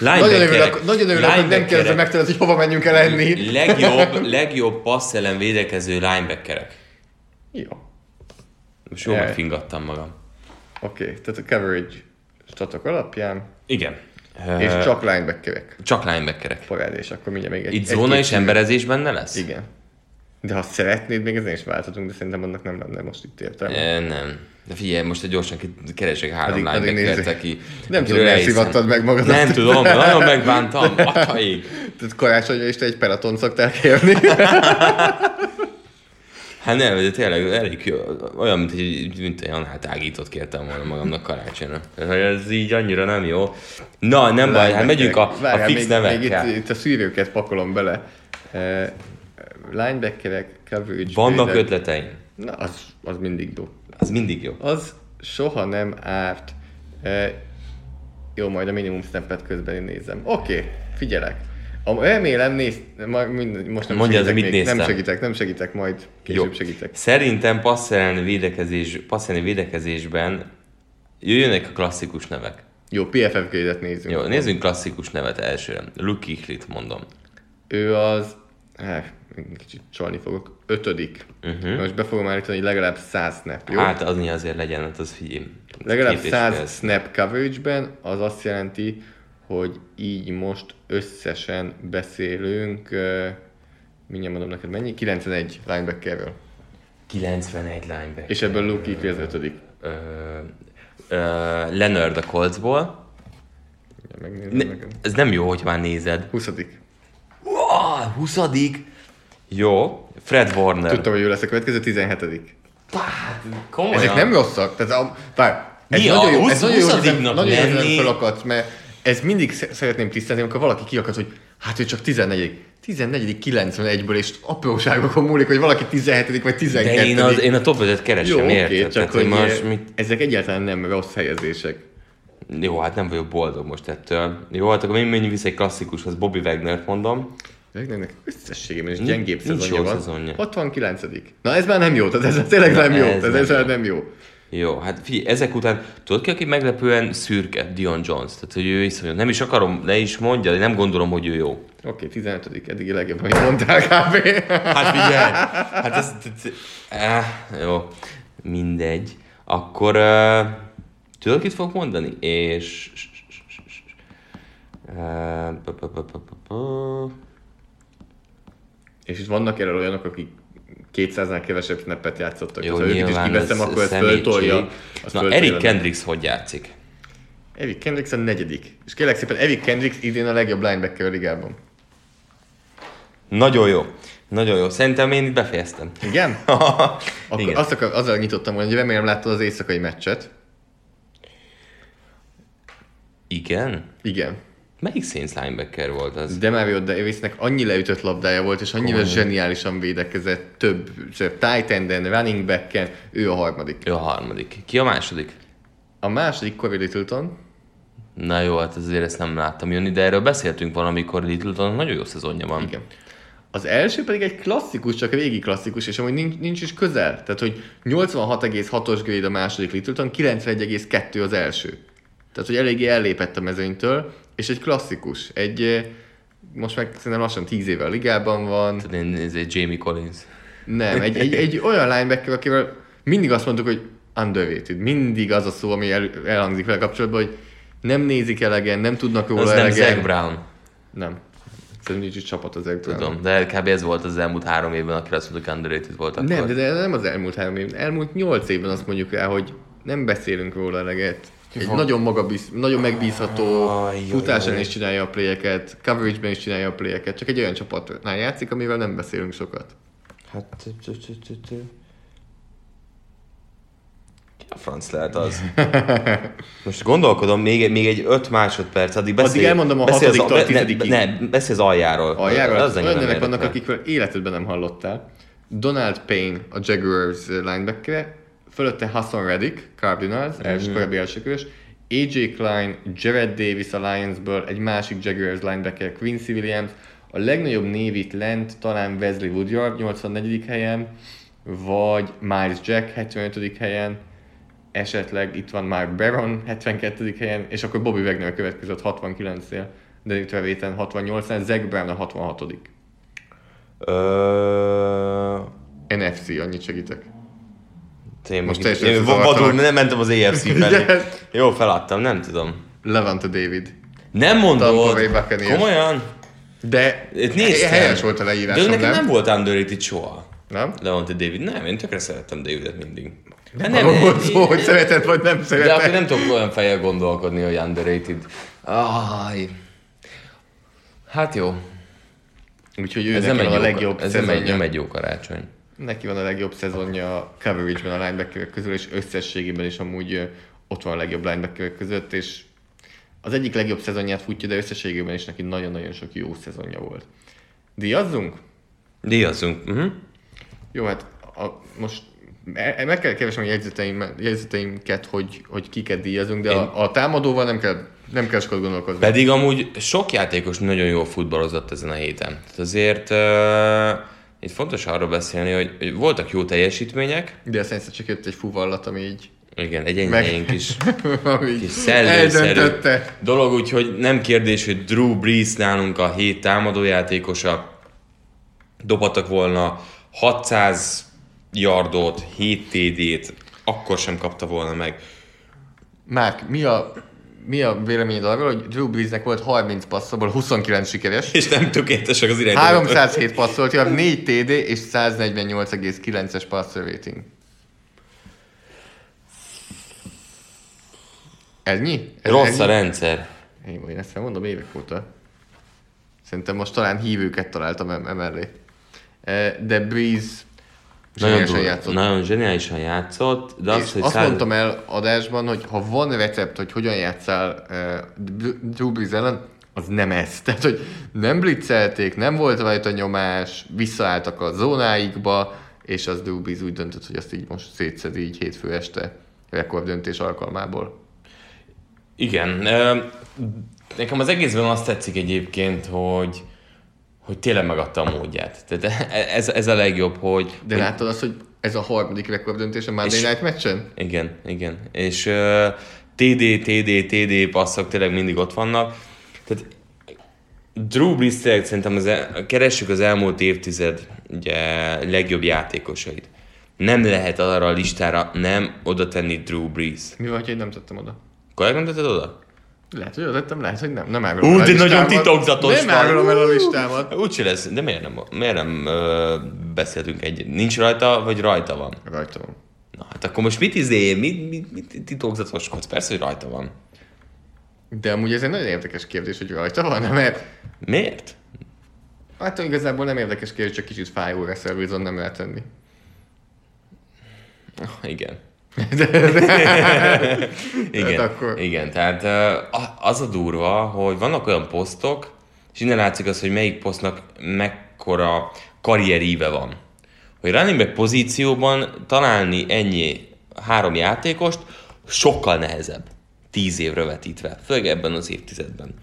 nagyon örülök, nagyon örülök hogy nem kérdezem meg tőled, hogy hova menjünk el enni. Legjobb, legjobb passz ellen védekező linebackerek. Jó. Most jól megfingattam magam. Oké, okay, tehát a coverage statok alapján, Igen. és Ö, csak linebackerek. csak linebackerek. Parád, és akkor mindjárt még egy Itt egy- zóna és emberezés benne lesz? Igen. De ha szeretnéd, még ezen is válthatunk, de szerintem annak nem lenne most itt értelme. E, nem. De figyelj, most egy gyorsan keresek három linebackert, aki... Nem tudom, miért szivattad meg magadat. Nem tudom, nagyon megbántam. [LAUGHS] Atyaik. Tehát karácsonyra is te egy pelaton szoktál kérni. [LAUGHS] Hát nem, de tényleg elég jó. Olyan, mint egy, mint egy anál tágított kértem volna magamnak karácsonyra. Ez így annyira nem jó. Na, nem baj, hát megyünk a, a fix még, nevekkel. Még itt, itt, a szűrőket pakolom bele. Uh, linebackerek, coverage. Vannak védek. ötleteim. Na, az, az mindig jó. Az mindig jó. Az soha nem árt. Uh, jó, majd a minimum snappet közben én nézem. Oké, okay, figyelek. A, remélem, néz, ma, mind, most nem Mondja, segítek mit még. Nem segítek, nem segítek, majd később segítek. Szerintem passzelni védekezés, passzelni védekezésben jöjjönek a klasszikus nevek. Jó, PFF grade nézzünk. Jó, nézzünk klasszikus nevet elsőre. Luke Kichlit mondom. Ő az, hát, kicsit csalni fogok, ötödik. Uh-huh. Most be fogom állítani, hogy legalább 100 snap, jó? Hát az azért legyen, hát az figyelj. legalább Két és fél 100 snap coverage-ben, az azt jelenti, hogy így most összesen beszélünk, uh, mindjárt mondom neked mennyi, 91 linebackerről. 91 linebacker. És ebből Luke Kuechly az ötödik. Ö, ö, Leonard a Coltsból. Ne, ez nem jó, hogy már nézed. 20 Wow, 20 Jó. Fred Warner. Tudtam, hogy ő lesz a következő, 17 Hát, komolyan. Ezek nem rosszak. Tehát a, bár, ez Mi a nagyon jó, 20 ez nagyon jó, hogy 20-nak nagyon jó, hogy felakadt, mert ez mindig sze- szeretném tisztázni, amikor valaki kiakadt, hogy hát ő csak 14 14 91-ből, és apróságokon múlik, hogy valaki 17 vagy 12 De én, az, én a top 5-et keresem, Jó, érted? csak Tehát, hogy most eh, mit... ezek egyáltalán nem rossz helyezések. Jó, hát nem vagyok boldog most ettől. Jó, hát akkor mi menjünk vissza egy klasszikushoz, Bobby Wagner mondom. Wagnernek összességében is gyengébb szezonja van. szezonja. 69 Na ez már nem jó, tehát ez tényleg nem jó. ez ez jó. nem jó. Jó, hát figyelj, ezek után, tudod ki, aki meglepően szürke? Dion Jones. Tehát, hogy ő iszonyú. Nem is akarom, le is mondja, de nem gondolom, hogy ő jó. Oké, 15 eddig a legjobb, amit mondtál kb. Hát figyelj, hát ez... ez- eh, jó, mindegy. Akkor uh, tudod, kit fogok mondani? És... Uh, És itt vannak erről olyanok, akik 200-nál kevesebb snappet játszottak. Jó, ha őket is kiveszem, ez akkor ez föltolja. Na, föltolja Eric. Kendricks hogy játszik? Eric Kendricks a negyedik. És kérlek szépen, Eric Kendricks idén a legjobb linebacker a ligában. Nagyon jó. Nagyon jó. Szerintem én itt befejeztem. Igen? [LAUGHS] Akkor Igen. azt akar, azzal nyitottam hogy remélem láttad az éjszakai meccset. Igen? Igen. Melyik Saints linebacker volt az? Demario Davisnek annyi leütött labdája volt, és annyira zseniálisan védekezett több, több tight enden, running backen, ő a harmadik. Ő a harmadik. Ki a második? A második Corey Littleton, Na jó, hát azért ezt nem láttam jönni, de erről beszéltünk valamikor, Littleton nagyon jó szezonja van. Igen. Az első pedig egy klasszikus, csak régi klasszikus, és amúgy nincs, nincs is közel. Tehát, hogy 86,6-os grade a második Littleton, 91,2 az első. Tehát, hogy eléggé ellépett a mezőnytől, és egy klasszikus. Egy, most meg szerintem lassan 10 éve a ligában van. Tudod, Ez egy Jamie Collins. Nem, egy, egy, egy olyan linebacker, akivel mindig azt mondtuk, hogy underrated. Mindig az a szó, ami el, elhangzik vele kapcsolatban, hogy nem nézik elegen, nem tudnak róla Az nem elegen. Zach Brown. Nem. Szerintem nincs csapat az Zach Brown. Tudom, de kb. ez volt az elmúlt három évben, akire azt mondtuk, underrated volt akkor. Nem, de, de nem az elmúlt három év. Elmúlt nyolc évben azt mondjuk rá, hogy nem beszélünk róla eleget. Egy nagyon, magabíz, nagyon megbízható, futásán jaj. is csinálja a playeket, coverage-ben is csinálja a playeket, csak egy olyan csapatnál játszik, amivel nem beszélünk sokat. Hát... Ki a franc lehet az? [LAUGHS] Most gondolkodom, még, még egy öt másodperc, addig beszélj. Addig elmondom a beszélj hatodiktól a be- ne, tizedikig. Ne, beszélj az aljáról. Aljáról Az olyan nevek vannak, akikről életedben nem hallottál. Donald Payne, a Jaguars linebacker, fölötte Hassan Reddick, Cardinals, első korábbi elsőkörös, AJ Klein, Jared Davis a Lionsből, egy másik Jaguars linebacker, Quincy Williams, a legnagyobb név itt lent talán Wesley Woodyard 84. helyen, vagy Miles Jack 75. helyen, esetleg itt van Mark Barron 72. helyen, és akkor Bobby Wagner következett 69-nél, de itt Trevéten 68-nál, Zach Brown a 66. Ö... NFC, annyit segítek. Én Most teljesen én vadul nem mentem az EFC felé. Jó, feladtam, nem tudom. Levante David. Nem mondod? Komolyan? De Itt néztem. helyes volt a De leírásom, nekem nem? nem volt underrated soha. Nem? Levante David. Nem, én tökre szerettem Davidet mindig. De Nem, nem volt szó, hogy szereted vagy nem De szereted. akkor nem tudok olyan fejjel gondolkodni, hogy underrated. Aj. Hát jó. Úgyhogy ő Ez nem, egy a jó, legjobb ez nem egy, nem egy jó karácsony. Neki van a legjobb szezonja a coverage-ben a linebackerek közül, és összességében is amúgy ott van a legjobb linebackerek között, és az egyik legjobb szezonját futja, de összességében is neki nagyon-nagyon sok jó szezonja volt. Díjazzunk? Díjazzunk. Uh-huh. Jó, hát a, most e- meg kell keresni a jegyzeteim, jegyzeteimket, hogy, hogy kiket díjazunk, de Én- a, a támadóval nem kell, nem kell sokat gondolkozni. Pedig amúgy sok játékos nagyon jól futballozott ezen a héten. Tehát azért uh, itt fontos arról beszélni, hogy, hogy voltak jó teljesítmények, De aztán egyszer csak jött egy fuvallat, ami így, igen, egy Meg- enyhén kis, [LAUGHS] kis szellőszerű dolog, úgyhogy nem kérdés, hogy Drew Brees nálunk a hét támadójátékosa. Dobhattak volna 600 yardot, 7 TD-t, akkor sem kapta volna meg. Márk, mi a, mi a véleményed arról, hogy Drew Breesnek volt 30 passzból 29 sikeres, És nem tökéletesek az irányítók. 307 passzolt, ja, 4 TD és 148,9-es passer rating. Ennyi? Ez Rossz a ennyi? rendszer. Én, én ezt mondom évek óta. Szerintem most talán hívőket találtam em- emellé. Eh, De Breeze Nagyon, durva- játszott. nagyon zseniálisan játszott, de És az, hogy azt száz... mondtam el adásban, hogy ha van recept, hogy hogyan játszál uh, Drew Brees ellen, az nem ez. [LAUGHS] Tehát, hogy nem blitzelték, nem volt rajta nyomás, visszaálltak a zónáikba, és az Drew Brees úgy döntött, hogy azt így most szétszedi így hétfő este rekorddöntés alkalmából. Igen. Nekem az egészben azt tetszik egyébként, hogy hogy tényleg megadta a módját. Tehát ez, ez a legjobb, hogy... De hogy láttad azt, hogy ez a harmadik rekorddöntés a Monday Night meccsen? Igen, igen. És uh, TD, TD, TD passzok tényleg mindig ott vannak. Tehát Drew Brees tényleg szerintem az el, keressük az elmúlt évtized ugye, legjobb játékosait. Nem lehet arra a listára nem oda tenni Drew Brees. Mi van, hogy nem tettem oda? Nem tetted oda? Lehet, hogy oda tettem, lehet, hogy nem. Nem árulom Ú, el a de nagyon titokzatos Nem árulom el a listámat. Úgy lesz, de miért nem, miért nem ö, beszéltünk egy? Nincs rajta, vagy rajta van? Rajta van. Na hát akkor most mit izé, mit, mit, mit titokzatoskodsz? Persze, hogy rajta van. De amúgy ez egy nagyon érdekes kérdés, hogy rajta van, mert Miért? hát igazából nem érdekes kérdés, csak kicsit fájó Wilson nem lehet tenni. Igen. Hát [LAUGHS] igen, akkor- igen, tehát az a durva, hogy vannak olyan posztok, és innen látszik az, hogy melyik posztnak mekkora karrieríve van. Hogy running back pozícióban találni ennyi három játékost sokkal nehezebb. Tíz évre vetítve, főleg ebben az évtizedben.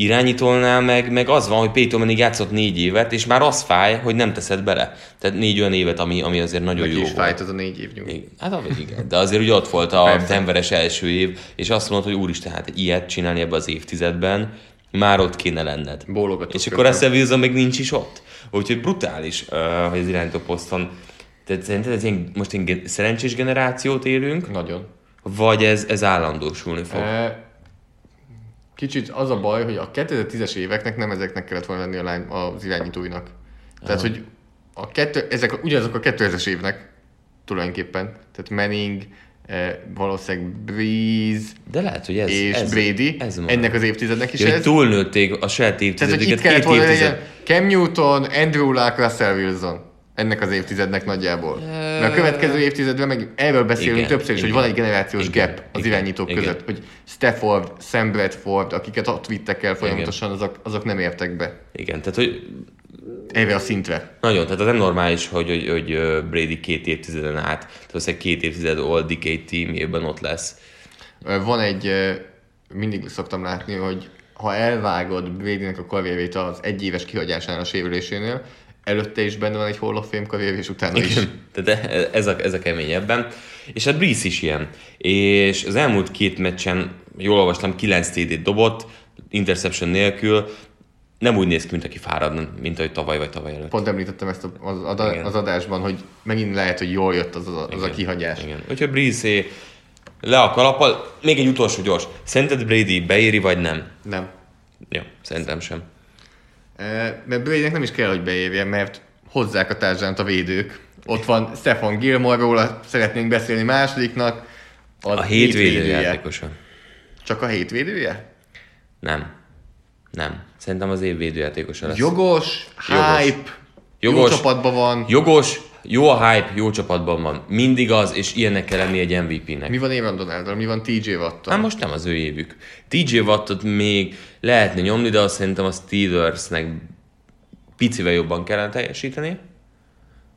Irányítónál meg, meg az van, hogy Peyton Manning játszott négy évet, és már az fáj, hogy nem teszed bele. Tehát négy olyan évet, ami, ami azért nagyon Neki jó is fájt az a négy év. Igen. Hát ahogy igen. De azért ugye ott volt a. Denveres első év, és azt mondod, hogy úristen, hát ilyet csinálni ebbe az évtizedben, már ott kéne lenned. Bólogatok És akkor. Russell Wilson még nincs is ott. Úgyhogy brutális, hogy az irányító poszton. Tehát szerinted ez ilyen, most egy gen- szerencsés generációt élünk, Nagyon. vagy ez, ez állandósulni fog? Eh, Kicsit az a baj, hogy a 2010-es éveknek nem ezeknek kellett volna lenni a lány, az irányítóinak. Tehát, hogy a kettő, ezek ugyanazok a 2000-es évnek tulajdonképpen. Tehát Manning, eh, valószínűleg Breeze De lehet, hogy ez, és ez, Brady. ez ennek az évtizednek is Ja, ez. túlnőtték a saját Tehát, hogy itt évtizedüket kellett két volna évtized. Cam Newton, Andrew Luck, Russell Wilson. Ennek az évtizednek nagyjából. Mert a következő évtizedben meg erről beszélünk Igen, többször is, hogy igen. van egy generációs Igen, gap az igen, irányítók igen. között, hogy Stafford, Sam Bradford, akiket ott vittek el folyamatosan, azok, azok nem értek be Igen, tehát hogy erre a szintre. Nagyon, tehát az nem normális, hogy, hogy, hogy Brady két évtizeden át, tehát valószínűleg két évtized All Decade teamjében ott lesz. Van egy, mindig szoktam látni, hogy ha elvágod Bradynek a karrierét az egyéves kihagyásánál a sérülésénél, előtte is benne van egy Hall of Fame karrier, és utána is. Tehát ez a, ez a kemény ebben. És hát Breeze is ilyen. És az elmúlt két meccsen, jól olvastam, 9 TD-t dobott, interception nélkül, nem úgy néz ki, mint aki fáradna, mint ahogy tavaly vagy tavaly előtt. Pont említettem ezt az, az, Igen. az adásban, hogy megint lehet, hogy jól jött az a, az a Igen. kihagyás. Igen. Úgyhogy Breeze le a kalappal. Még egy utolsó gyors. Szerinted Brady beéri, vagy nem? Nem. Jó, szerintem sem. Mert Bradynek nem is kell, hogy beérjen, mert hozzák a társadalmat a védők. Ott van Stefan Gilmore, róla szeretnénk beszélni másodiknak. Az A hét védője. védőjátékosa. Csak a hét védője? Nem. Nem. Szerintem az év védőjátékosa lesz. Jogos, Jogos. hype, Jogos. jó csapatban van. Jogos, jó a hype, jó csapatban van. Mindig az, és ilyennek kell lenni egy MVP-nek. Mi van Aaron Donaldal, mi van TJ Watt-tal? Hát most nem az ő évük. TJ Wattot még lehetne nyomni, de azt szerintem a Steelersnek picivel jobban kellene teljesíteni.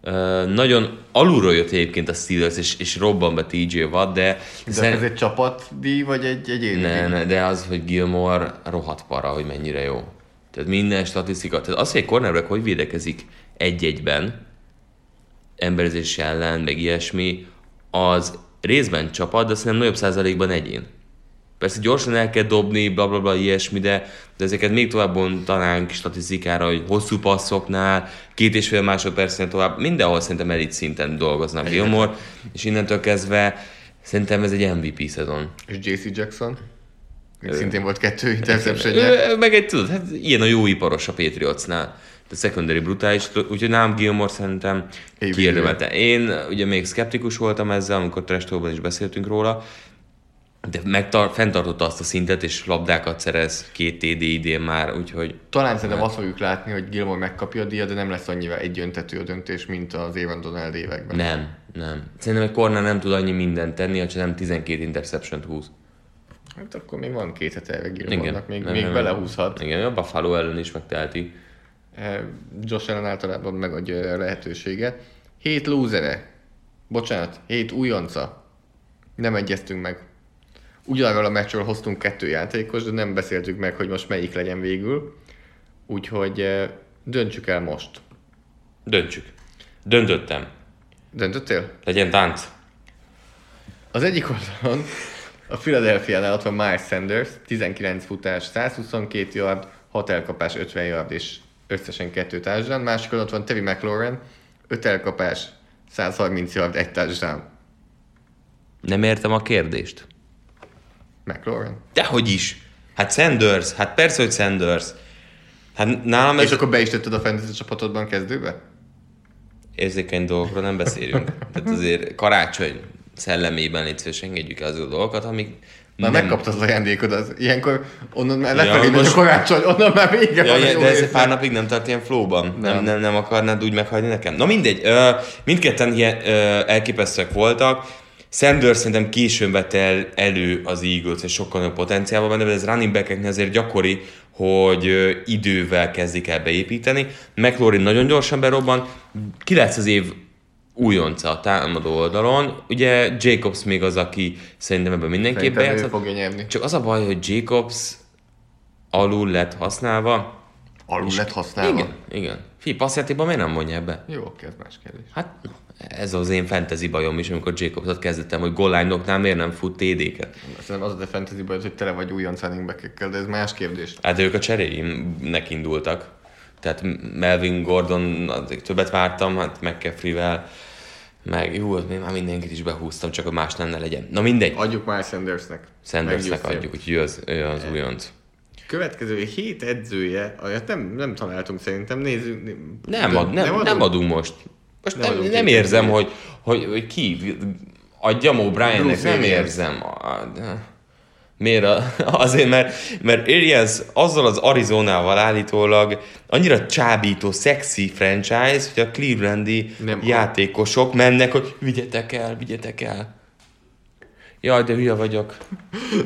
Uh, nagyon alulról jött egyébként a Steelers, és, és robban be TJ Watt, de... De szer- ez egy csapatdíj, vagy egy, egy évi ne, ne, de az, hogy Gilmore rohadt para, hogy mennyire jó. Tehát minden statisztika, tehát az, hogy egy cornerback hogy védekezik egy-egyben, emberezés ellen, meg ilyesmi, az részben csapat, de szerintem nagyobb százalékban egyén. Persze gyorsan el kell dobni, bla bla bla, ilyesmi, de, de ezeket még tovább bontanánk statisztikára, hogy hosszú passzoknál, két és fél másodpercnél tovább, mindenhol szerintem elit szinten dolgoznak Gilmore, és innentől kezdve szerintem ez egy MVP szezon. És JC Jackson? Még szintén volt kettő interception Meg egy, tudod, hát ilyen a jó iparos a Patriotsnál. Secondary brutális, úgyhogy nálam Gilmore szerintem kiérdemelte. Én ugye még szkeptikus voltam ezzel, amikor Trestóban is beszéltünk róla, de megtar- fenntartotta azt a szintet, és labdákat szerez, két TD idén már, úgyhogy Talán szerintem azt fogjuk látni, hogy Gilmore megkapja a díjat, de nem lesz annyira egyöntetű a döntés, mint az Aaron Donald években. nem, nem. Szerintem egy corner nem tud annyi mindent tenni, ha nem 12 interception húz. Hát akkor még van két hete. Gilmore-nak, még, Nem, még nem, belehúzhat. Igen, a Buffalo ellen is megtelti. Eh, Josh Allen általában megadja a lehetőséget. Hét lúzere. Bocsánat, hét újonca. Nem egyeztünk meg. Ugyanarról a meccsről hoztunk kettő játékos, de nem beszéltük meg, hogy most melyik legyen végül. Úgyhogy eh, döntsük el most. Döntsük. Döntöttem. Döntöttél? Legyen tánc. Az egyik oldalon a Philadelphia-nál ott van Miles Sanders, 19 futás, 122 yard, 6 elkapás, 50 yard és összesen 2 touchdown. Másik ott van Terry McLaurin, 5 elkapás, 130 yard, 1 touchdown. Nem értem a kérdést. McLaurin. Dehogy is. Hát Sanders, hát persze, hogy Sanders. Hát nálam ez És akkor be is tetted a fantasy csapatodban kezdőbe? érzékeny dolgokról nem beszélünk. Tehát azért karácsony szellemében légy szíves, engedjük el azok a dolgokat, amik Már nem... megkaptad az ajándékod, az ilyenkor onnan már Ja, lefelé megy most- a karácsony, onnan már vége Ja, van ja, de ez pár napig nem tart ilyen flowban. Nem, Nem. nem, nem akarnád úgy meghagyni nekem? Na mindegy, ö, mindketten ilyen, ö, elképesztőek voltak. Sanders szerintem későn vette el, elő az Eagles, és sokkal nagyobb potenciálban benne, de ez running backeknél azért gyakori, hogy idővel kezdik el beépíteni. McLaurin nagyon gyorsan berobban. Ki lesz az év újonca a támadó oldalon? Ugye Jacobs még az, aki szerintem ebben mindenképp bejátszott. fogja nyerni. Csak az a baj, hogy Jacobs alul lett használva, Alul lett használva. igen, igen. Fi, passzjátékban miért nem mondja ebbe? Jó, oké, ez más kérdés. Hát ez az én fantasy bajom is, amikor Jacobsot kezdettem, hogy goal miért nem fut TD-ket. Szerintem az a fantasy baj, hogy tele vagy újonc de ez más kérdés. Hát ők a cseréimnek indultak. Tehát Melvin Gordon, azért többet vártam, hát McCaffrey-vel, meg jó, még már mindenkit is behúztam, csak hogy más nem ne legyen. Na mindegy, Adjuk már Sandersnek. Sandersnek adjuk, úgyhogy ő az, ő az újonc. Következő hét edzője, olyat nem, nem találtunk szerintem, nézzük. Nem, ad, nem, nem, adunk? nem adunk most. Most Nem nem, nem érzem, hogy, hogy, hogy ki adjam O'Briennek, nem érzem. A- de- Miért? A- Azért, mert, mert Arians azzal az Arizonával állítólag annyira csábító, szexi franchise, hogy a Clevelandi Nem. játékosok mennek, hogy vigyetek el, vigyetek el. Jaj, de hülye vagyok.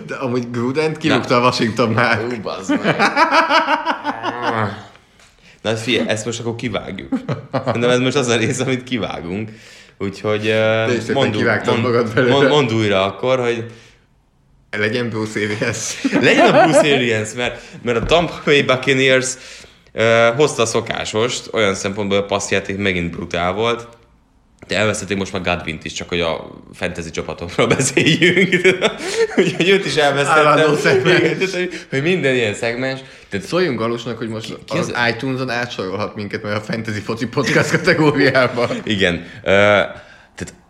De amúgy Grudent kirúgta a Washington már. Ú, bazd meg. Na figyelj, ezt most akkor kivágjuk. De ez most az a rész, amit kivágunk. Úgyhogy uh, mondd, mond, mond, mondd újra akkor, hogy Legyen Bruce Arians. [LAUGHS] legyen a Bruce Arians, mert, mert a Tampa Bay Buccaneers uh, hozta a szokásost, olyan szempontból a passzjáték megint brutál volt, de elvesztették most már Godwint is, csak hogy a fantasy csapatokról [LAUGHS] beszéljünk. [LAUGHS] Úgyhogy őt is Állandó elvesztettem. szegmens. Igen, tehát, hogy- minden ilyen szegmens. Tehát Szóljunk Galusnak, hogy most ki az az- iTunes-on átsorolhat minket, mert a Fantasy Foci Podcast kategóriába. Igen. Uh,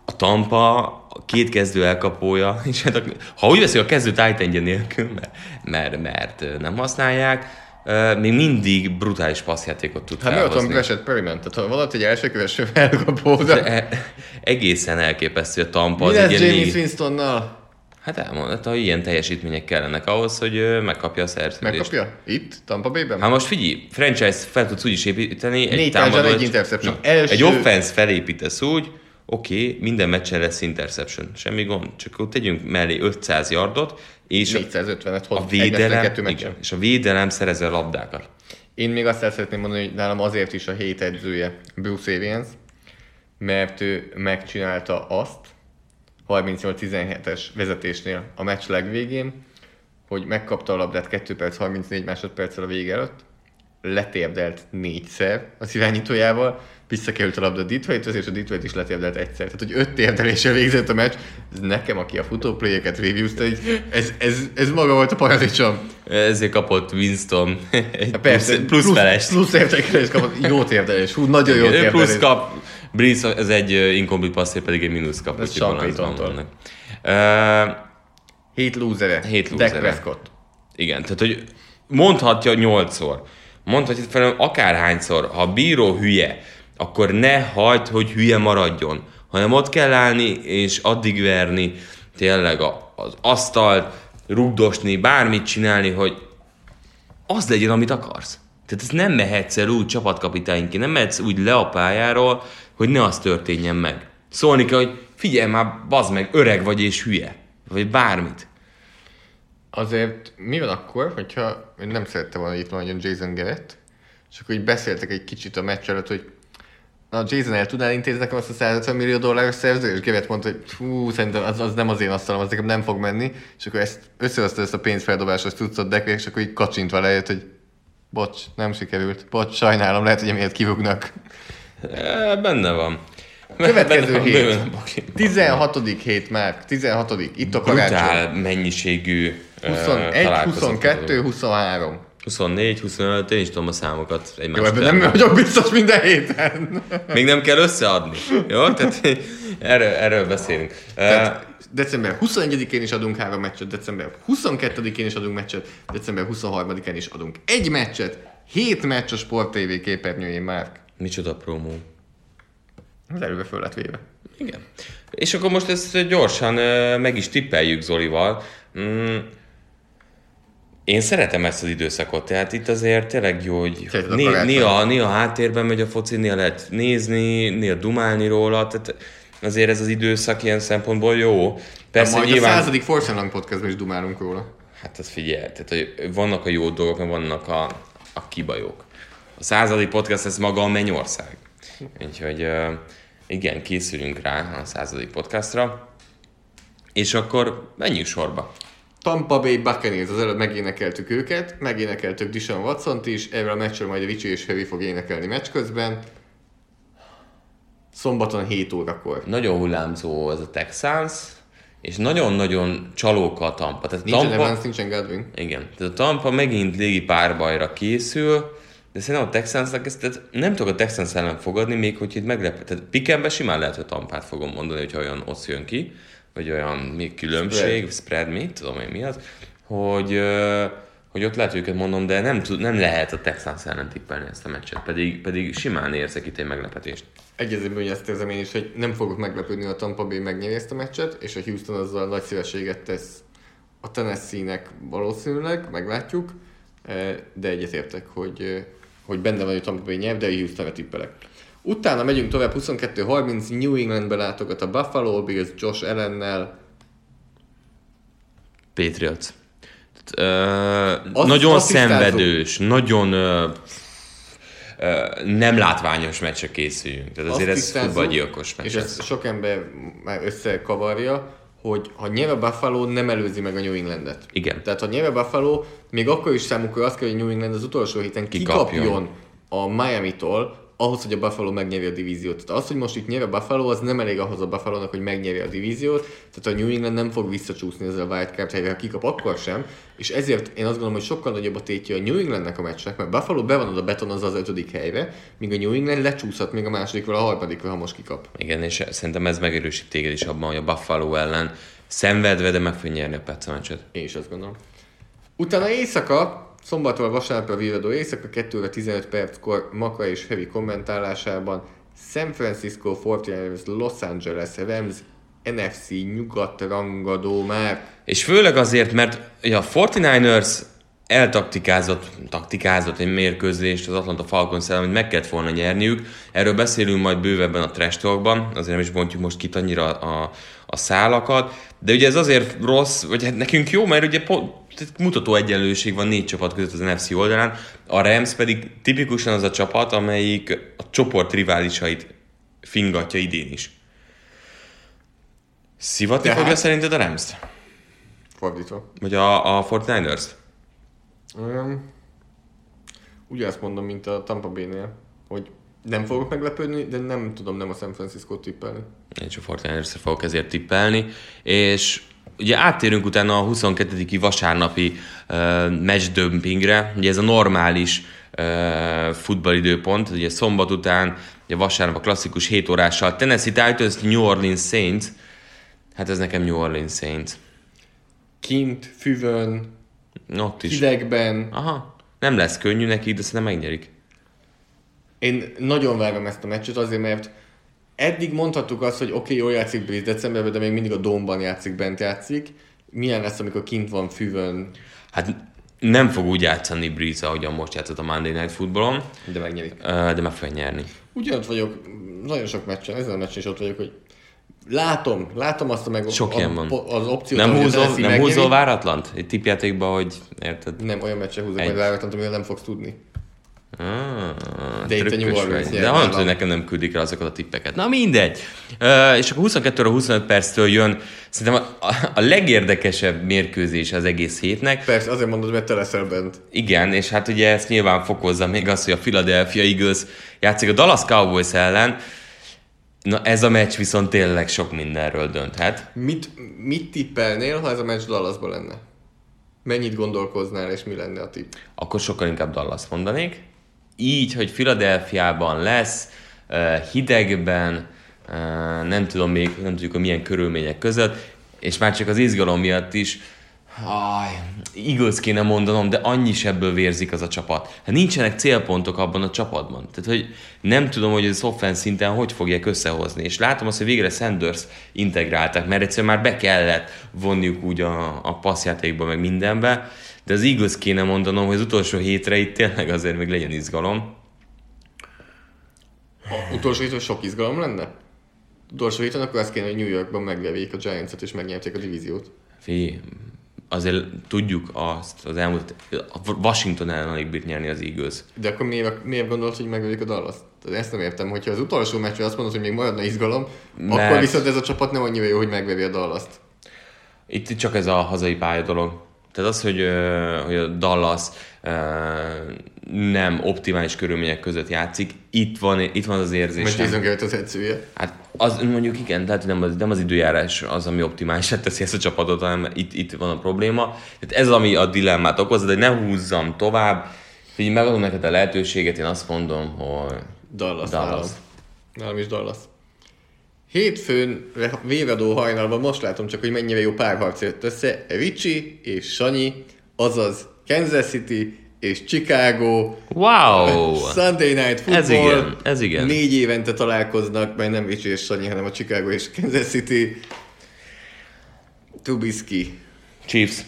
a Tampa a két kezdő elkapója, [LAUGHS] és hát a, ha úgy veszik a kezdő titan nélkül, mert, mert, mert nem használják, uh, még mindig brutális passzjátékot tud Hát mi ott felhozni. Brashad Perryman? Tehát ha valaki egy első köves elkapó, de... E- egészen elképesztő a Tampa. Mi lesz egy James lég- Winstonnal? Hát elmondta, hogy ilyen teljesítmények kellenek ahhoz, hogy megkapja a szerződést. Megkapja? Itt? Tampa Bay-ben? Hát most figyelj, franchise fel tudsz úgy is építeni, egy Négy támadó, touchdown, egy interception. Na, Első- Egy offense felépítesz úgy, oké, okay, minden meccsen lesz interception, semmi gond, csak akkor tegyünk mellé 500 yardot, és a, 450-et hoz a védelem, kettő igen, és a védelem szerez a labdákat. Én még azt el szeretném mondani, hogy nálam azért is a hét edzője Bruce Arians, mert ő megcsinálta azt 38-17-es vezetésnél a meccs legvégén, hogy megkapta a labdát 2 perc 34 másodperccel a vége előtt, letérdelt négyszer az irányítójával, visszakerült a labda Detroithoz, és a Detroit is letérdelt egyszer. Tehát, hogy öt térdeléssel végzett a meccs, ez nekem, aki a futóplayeket reviewzta, ez, ez, ez, maga volt a paradicsom. Ezért kapott Winston egy Hát Persze, plusz, plusz, felest. Plusz értékelés kapott. Jó térdelés. Hú, nagyon jó térdelés. plusz kap, Breeze ez egy incomplete passzért pedig egy mínusz kap. Ez Sean Hét lúzere. Hét Dak lúzere. Prescott. Igen, tehát hogy mondhatja nyolcszor, mondhatja fel akárhányszor, ha a bíró hülye, akkor ne hagyd, hogy hülye maradjon, hanem ott kell állni és addig verni tényleg az asztalt, rugdosni, bármit csinálni, hogy az legyen, amit akarsz. Tehát ez nem mehetsz el úgy csapatkapitányként, nem mehetsz úgy le a pályáról, hogy ne az történjen meg. Szólni kell, hogy figyelj már, bazd meg, öreg vagy és hülye. Vagy bármit. Azért mi van akkor, hogyha én nem szerettem volna, itt maradjon Jason Garrett, és akkor így beszéltek egy kicsit a meccs előtt, hogy na Jason el tudnál intézni nekem azt a 150 millió dolláros szerződést? És Garrett mondta, hogy hú, szerintem az, az nem az én asztalom, az nekem nem fog menni, és akkor ezt összehozta ezt a pénzfeldobásos cuccot Dekre, és akkor így kacsintva lejött, hogy bocs, nem sikerült, bocs, sajnálom, lehet, hogy emiatt kivugnak. E, benne van. Következő hét. bőven a pakli. 16. hét már, 16. itt a karácsony. Mennyiségű ö, 21, találkozót 22, adunk. 23. 24, 25, én is tudom a számokat Jó, egymás ebben után. nem vagyok biztos minden héten. Még nem kell összeadni. Jó? Tehát erről, erről beszélünk. Tehát, december 21-én is adunk három meccset, december 22-én is adunk meccset, december 23-án is adunk egy meccset, hét meccs a Sport TV képernyőjén már. micsoda promó. Az előre föl lett véve. Igen. És akkor most ezt gyorsan meg is tippeljük Zolival. Mm, én szeretem ezt az időszakot, tehát itt azért tényleg jó, hogy Szereted a né- karácsony. néha, néha háttérben megy a foci, néha lehet nézni, néha dumálni róla, tehát azért ez az időszak ilyen szempontból jó. Persze Majd nyilván... a századik Force Lang podcastban is dumálunk róla. Hát ez figyelj, tehát hogy vannak a jó dolgok, meg vannak a, a kibajok. A századik podcast ez maga a mennyország. Úgyhogy igen, készülünk rá a századik podcastra. És akkor menjünk sorba. Tampa Bay Buccaneers, az előbb megénekeltük őket, megénekeltük Dishon watson is, erről a meccsről majd a Ricsi és Harry fog énekelni meccs közben. Szombaton 7 órakor. Nagyon hullámzó az a Texans, és nagyon-nagyon csalóka a Tampa. Tehát Nincsen Tampa, Evans, nincsen Godwin. Igen, tehát a Tampa megint légi párbajra készül, de szerintem a Texansnak ezt tehát nem tudok a Texans ellen fogadni, még hogy itt meglep. Tehát Pickembe simán lehet, hogy Tampát fogom mondani, hogyha olyan ossz jön ki, vagy olyan még különbség, spread, spread mit, tudom én mi az, hogy, hogy ott lehet őket mondom, de nem, tud, nem lehet a Texans ellen tippelni ezt a meccset, pedig, pedig simán érzek itt egy meglepetést. Egyezőben hogy ezt érzem én is, hogy nem fogok meglepődni, a Tampa Bay megnyeri ezt a meccset, és a Houston azzal nagy szívességet tesz a Tennessee-nek valószínűleg, meglátjuk, de egyetértek, hogy, hogy benne van, a Tampa Bay nyer, de a Houstonra tippelek. Utána megyünk tovább, 22-30, New Englandbe látogat a Buffalo Bills Josh Ellennel. Patriots. Tehát, ö, Azt- nagyon azt szenvedős, nagyon ö, ö, nem látványos meccsre készüljünk. Tehát azért ez futballgyilkos meccs. És ezt sok ember már összekavarja, hogy ha a Buffalo, nem előzi meg a New Englandet. Igen. Tehát ha a Buffalo, még akkor is számukra az kell, hogy New England az utolsó héten Kikapjon. kikapjon a Miami-tól, ahhoz, hogy a Buffalo megnyeri a divíziót. Tehát az, hogy most itt nyer a Buffalo, az nem elég ahhoz a Buffalo-nak, hogy megnyeri a divíziót, tehát a New England nem fog visszacsúszni ezzel a wildcard helyre, ha kikap, akkor sem. És ezért én azt gondolom, hogy sokkal nagyobb a tétje a New Englandnek a meccsnek, mert Buffalo be van oda betonozva az ötödik helyre, míg a New England lecsúszhat még a másodikra, a harmadikra, ha most kikap. Igen, és szerintem ez megerősít téged is abban, hogy a Buffalo ellen szenvedve, de meg fog nyerni a Petsa meccset. Én is azt gondolom. Utána éjszaka, szombatról vasárnapra virradó éjszaka, 2 óra 15 perckor Maka és Heavy kommentálásában San Francisco 49ers Los Angeles Rams NFC nyugat rangadó már. És főleg azért, mert a 49ers eltaktikázott, taktikázott egy mérkőzést az Atlanta Falcons ellen, hogy meg kellett volna nyerniük. Erről beszélünk majd bővebben a trash talkban, azért nem is bontjuk most ki annyira a, a szálakat, de ugye ez azért rossz, vagy hát nekünk jó, mert ugye po- mutató egyenlőség van négy csapat között az NFC oldalán, a Rams pedig tipikusan az a csapat, amelyik a csoport riválisait fingatja idén is. Szivatni fogja szerinted a Rams-t? Fordítva. Vagy a, a 49ers-t? Um, ugyanazt mondom, mint a Tampa Bay-nél, hogy nem fogok meglepődni, de nem tudom nem a San Francisco tippelni. Én csak Fortnite-re fogok ezért tippelni, és ugye áttérünk utána a 22. vasárnapi uh, matchdömpingre, ugye ez a normális uh, futballidőpont, ugye szombat után, ugye vasárnap a klasszikus 7 órással Tennessee Titans, New Orleans Saints, hát ez nekem New Orleans Saints. Kint, füvön, Ott is. hidegben. Aha, nem lesz könnyű neki, de szerintem megnyerik. Én nagyon várom ezt a meccset azért, mert eddig mondhattuk azt, hogy oké, okay, jól játszik Breeze decemberben, de még mindig a Domban játszik, bent játszik. Milyen lesz, amikor kint van füvön, Hát nem fog úgy játszani Breeze, ahogyan most játszott a Monday Night Footballon, de megnyerik. de meg fogja nyerni. Ugyanott vagyok, nagyon sok meccsen, ezen a meccsen is ott vagyok, hogy látom, látom azt a meg Sok a, ilyen van. az opciót, Nem hogy húzol, nem húzol váratlant? Egy tippjátékba, hogy érted? Nem, olyan meccsen húzok majd váratlant, amivel nem fogsz tudni. Ah, De itt a New Orleans De nálam. hogy nekem nem küldik el azokat a tippeket. Na mindegy. Uh, és akkor 22 25 perctől jön szerintem a, a, a legérdekesebb mérkőzés az egész hétnek. Persze, azért mondod, mert te leszel bent. Igen, és hát ugye ezt nyilván fokozza még az, hogy a Philadelphia Eagles játszik a Dallas Cowboys ellen. Na ez a meccs viszont tényleg sok mindenről dönthet. Mit, mit tippelnél, ha ez a meccs Dallasban lenne? Mennyit gondolkoznál, és mi lenne a tipp? akkor sokkal inkább Dallas mondanék. Így, hogy Philadelphiában lesz, hidegben, nem tudom még, nem tudjuk, hogy milyen körülmények között, és már csak az izgalom miatt is, Aj, Eagles kéne mondanom, de annyi is ebből vérzik az a csapat. Hát nincsenek célpontok abban a csapatban. Tehát, hogy nem tudom, hogy az offense szinten hogy fogják összehozni. És látom azt, hogy végre Sanders integráltak, mert egyszerűen már be kellett vonniuk úgy a, a passzjátékba, meg mindenbe. De az Eagles kéne mondanom, hogy az utolsó hétre itt tényleg azért még legyen izgalom. A utolsó héten sok izgalom lenne? Utolsó héten akkor azt kéne, hogy New Yorkban megverjék a Giants-et, és megnyerték a divíziót. Fi, azért tudjuk azt, az elmúlt, a Washington ellen alig bírt nyerni az Eagles. De akkor miért, miért gondolod, hogy megverjék a dallas ezt nem értem, hogyha az utolsó meccsre azt mondod, hogy még maradna izgalom, Mert- akkor viszont ez a csapat nem annyira jó, hogy megveri a dallas Itt csak ez a hazai pálya dolog. Tehát az, hogy, hogy a Dallas nem optimális körülmények között játszik, itt van, itt van az Most érzésem. Jason Garrett az edzője. Hát az mondjuk igen, tehát nem az, nem az időjárás az, ami optimális teszi ezt a csapatot, hanem itt, itt van a probléma. Tehát ez, ami a dilemmát okozza, de ne húzzam tovább. Figyelj, megadom neked a lehetőséget, én azt mondom, hogy Dallas. Dallas. Nálam is Dallas. Hétfőn, véradó hajnalban most látom csak, hogy mennyire jó párharc jött össze. Ricsi és Sanyi, azaz Kansas City és Chicago. wow! Sunday Night Football. Ez igen, ez igen. Négy évente találkoznak, mert nem Ricsi és Sanyi, hanem a Chicago és Kansas City. Trubisky. Chiefs.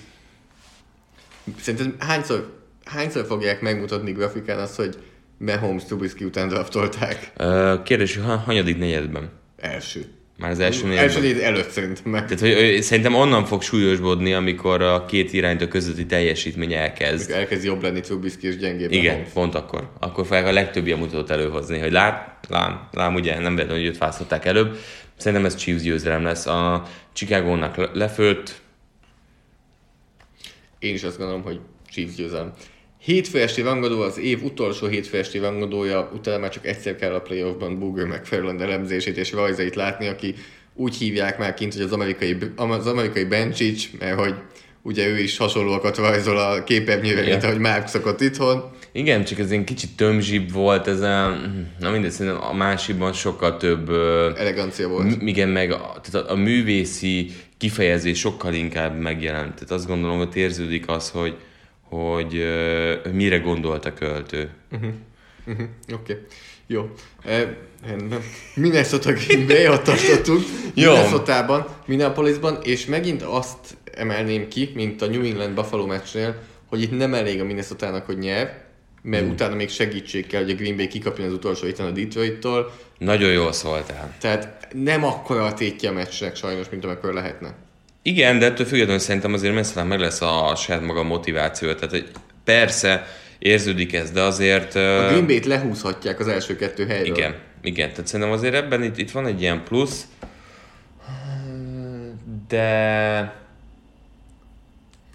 Szerinted hányszor, hányszor fogják megmutatni grafikán azt, hogy Mahomes Trubisky után draftolták? Ö, Kérdés, hogy ha- hanyadik negyedben? Első. Már az első Első negyedben? négy előtt szerintem meg. Tehát, hogy szerintem onnan fog súlyosbodni, amikor a két iránytól közötti teljesítmény elkezd. Elkezd jobb lenni Trubisky és gyengébb Igen, Mahomes. pont akkor. Akkor fogják a legtöbb ilyen mutatót előhozni, hogy lát, lám, lám, ugye nem vettem, hogy őt választották előbb. Szerintem ez Chiefs győzelem lesz. A Chicago-nak le- lefőtt, Én is azt gondolom, hogy Chiefs győzelem. Hétfő esti rangadó az év utolsó hétfő esti rangadója, utána már csak egyszer kell a playoffban Booger McFarland elemzését és rajzait látni, aki úgy hívják már kint, hogy az amerikai, az amerikai Bencsics, mert hogy ugye ő is hasonlóakat rajzol a képernyőre, mint ahogy Mark szokott itthon. igen, csak ez ilyen kicsit tömzsibb volt, ez a, na mindegy, szerintem a másikban sokkal több Elegancia volt. M- igen, meg a, tehát a, a művészi kifejezés sokkal inkább megjelent. Tehát azt gondolom, hogy érződik az, hogy, hogy uh, mire gondolt a költő. Uh-huh. Uh-huh. Oké, okay. jó. E, rendben. Minnesota Green Bay, ott tartottunk. Minnesota-ban, Minneapolisban, és megint azt emelném ki, mint a New England Buffalo meccsnél, hogy itt nem elég a minnesota hogy nyer, mert mm. utána még segítség kell, hogy a Green Bay kikapjon az utolsó héten a Detroit-tól. Nagyon jól szóltál. Tehát nem akkora a tétje a meccsnek sajnos, mint amikor lehetne. Igen, de ettől függetlenül szerintem azért messze meg lesz a saját maga motiváció. Tehát persze érződik ez, de azért... A Green Bay-t lehúzhatják az első kettő helyről. Igen, igen. Tehát szerintem azért ebben itt, itt van egy ilyen plusz, de...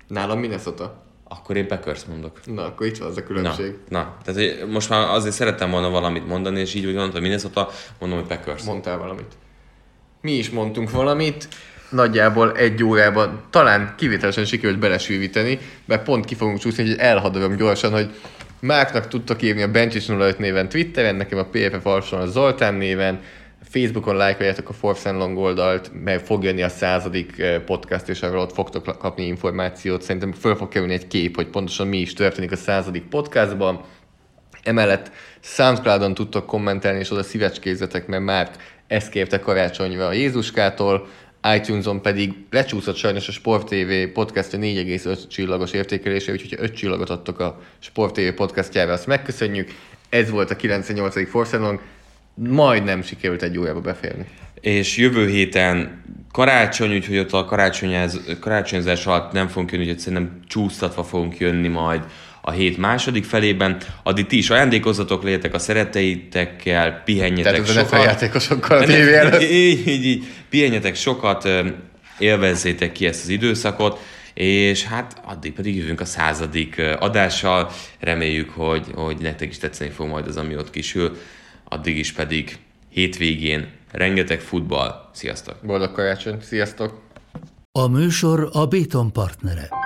Nálam Minnesota. Akkor én Packers mondok. Na, akkor itt van az a különbség. Na, na. tehát most már azért szerettem volna valamit mondani, és így úgy mondtam, hogy Minnesota, mondom, hogy Packers. Mondtál valamit. Mi is mondtunk valamit, nagyjából egy órában talán kivételesen sikerült belesűvíteni, mert pont ki fogunk csúszni, hogy elhadarom gyorsan, hogy Márknak tudtak írni a Bencsis 05 néven Twitteren, nekem a PFF Arson a Zoltán néven, Facebookon lájkoljátok a Force and Long oldalt, mert fog jönni a századik eh, podcast, és arról ott fogtok kapni információt. Szerintem föl fog kerülni egy kép, hogy pontosan mi is történik a századik podcastban. Emellett Soundcloudon tudtok kommentelni, és oda szívecskézzetek, mert már ezt kérte karácsonyra a Jézuskától, iTunes-on pedig lecsúszott sajnos a Sport TV podcastja 4,5 csillagos értékelése, úgyhogy ha 5 csillagot adtok a Sport TV podcastjára, azt megköszönjük. Ez volt a 98. Force Long majdnem sikerült egy órába beférni. És jövő héten karácsony, úgyhogy ott a karácsonyozás alatt nem fogunk jönni, úgyhogy szerintem csúsztatva fogunk jönni majd a hét második felében. Addig ti is ajándékozzatok, legyetek a szeretteitekkel, pihenjetek Tehát sokat. Tehát játékosokkal a tévé előtt. [LAUGHS] Így, így, így, pihenjetek sokat, élvezzétek ki ezt az időszakot, és hát addig pedig jövünk a századik adással. Reméljük, hogy, hogy nektek is tetszeni fog majd az, ami ott kisül addig is pedig hétvégén rengeteg futball. Sziasztok! Boldog karácsony! Sziasztok! A műsor a Béton partnere.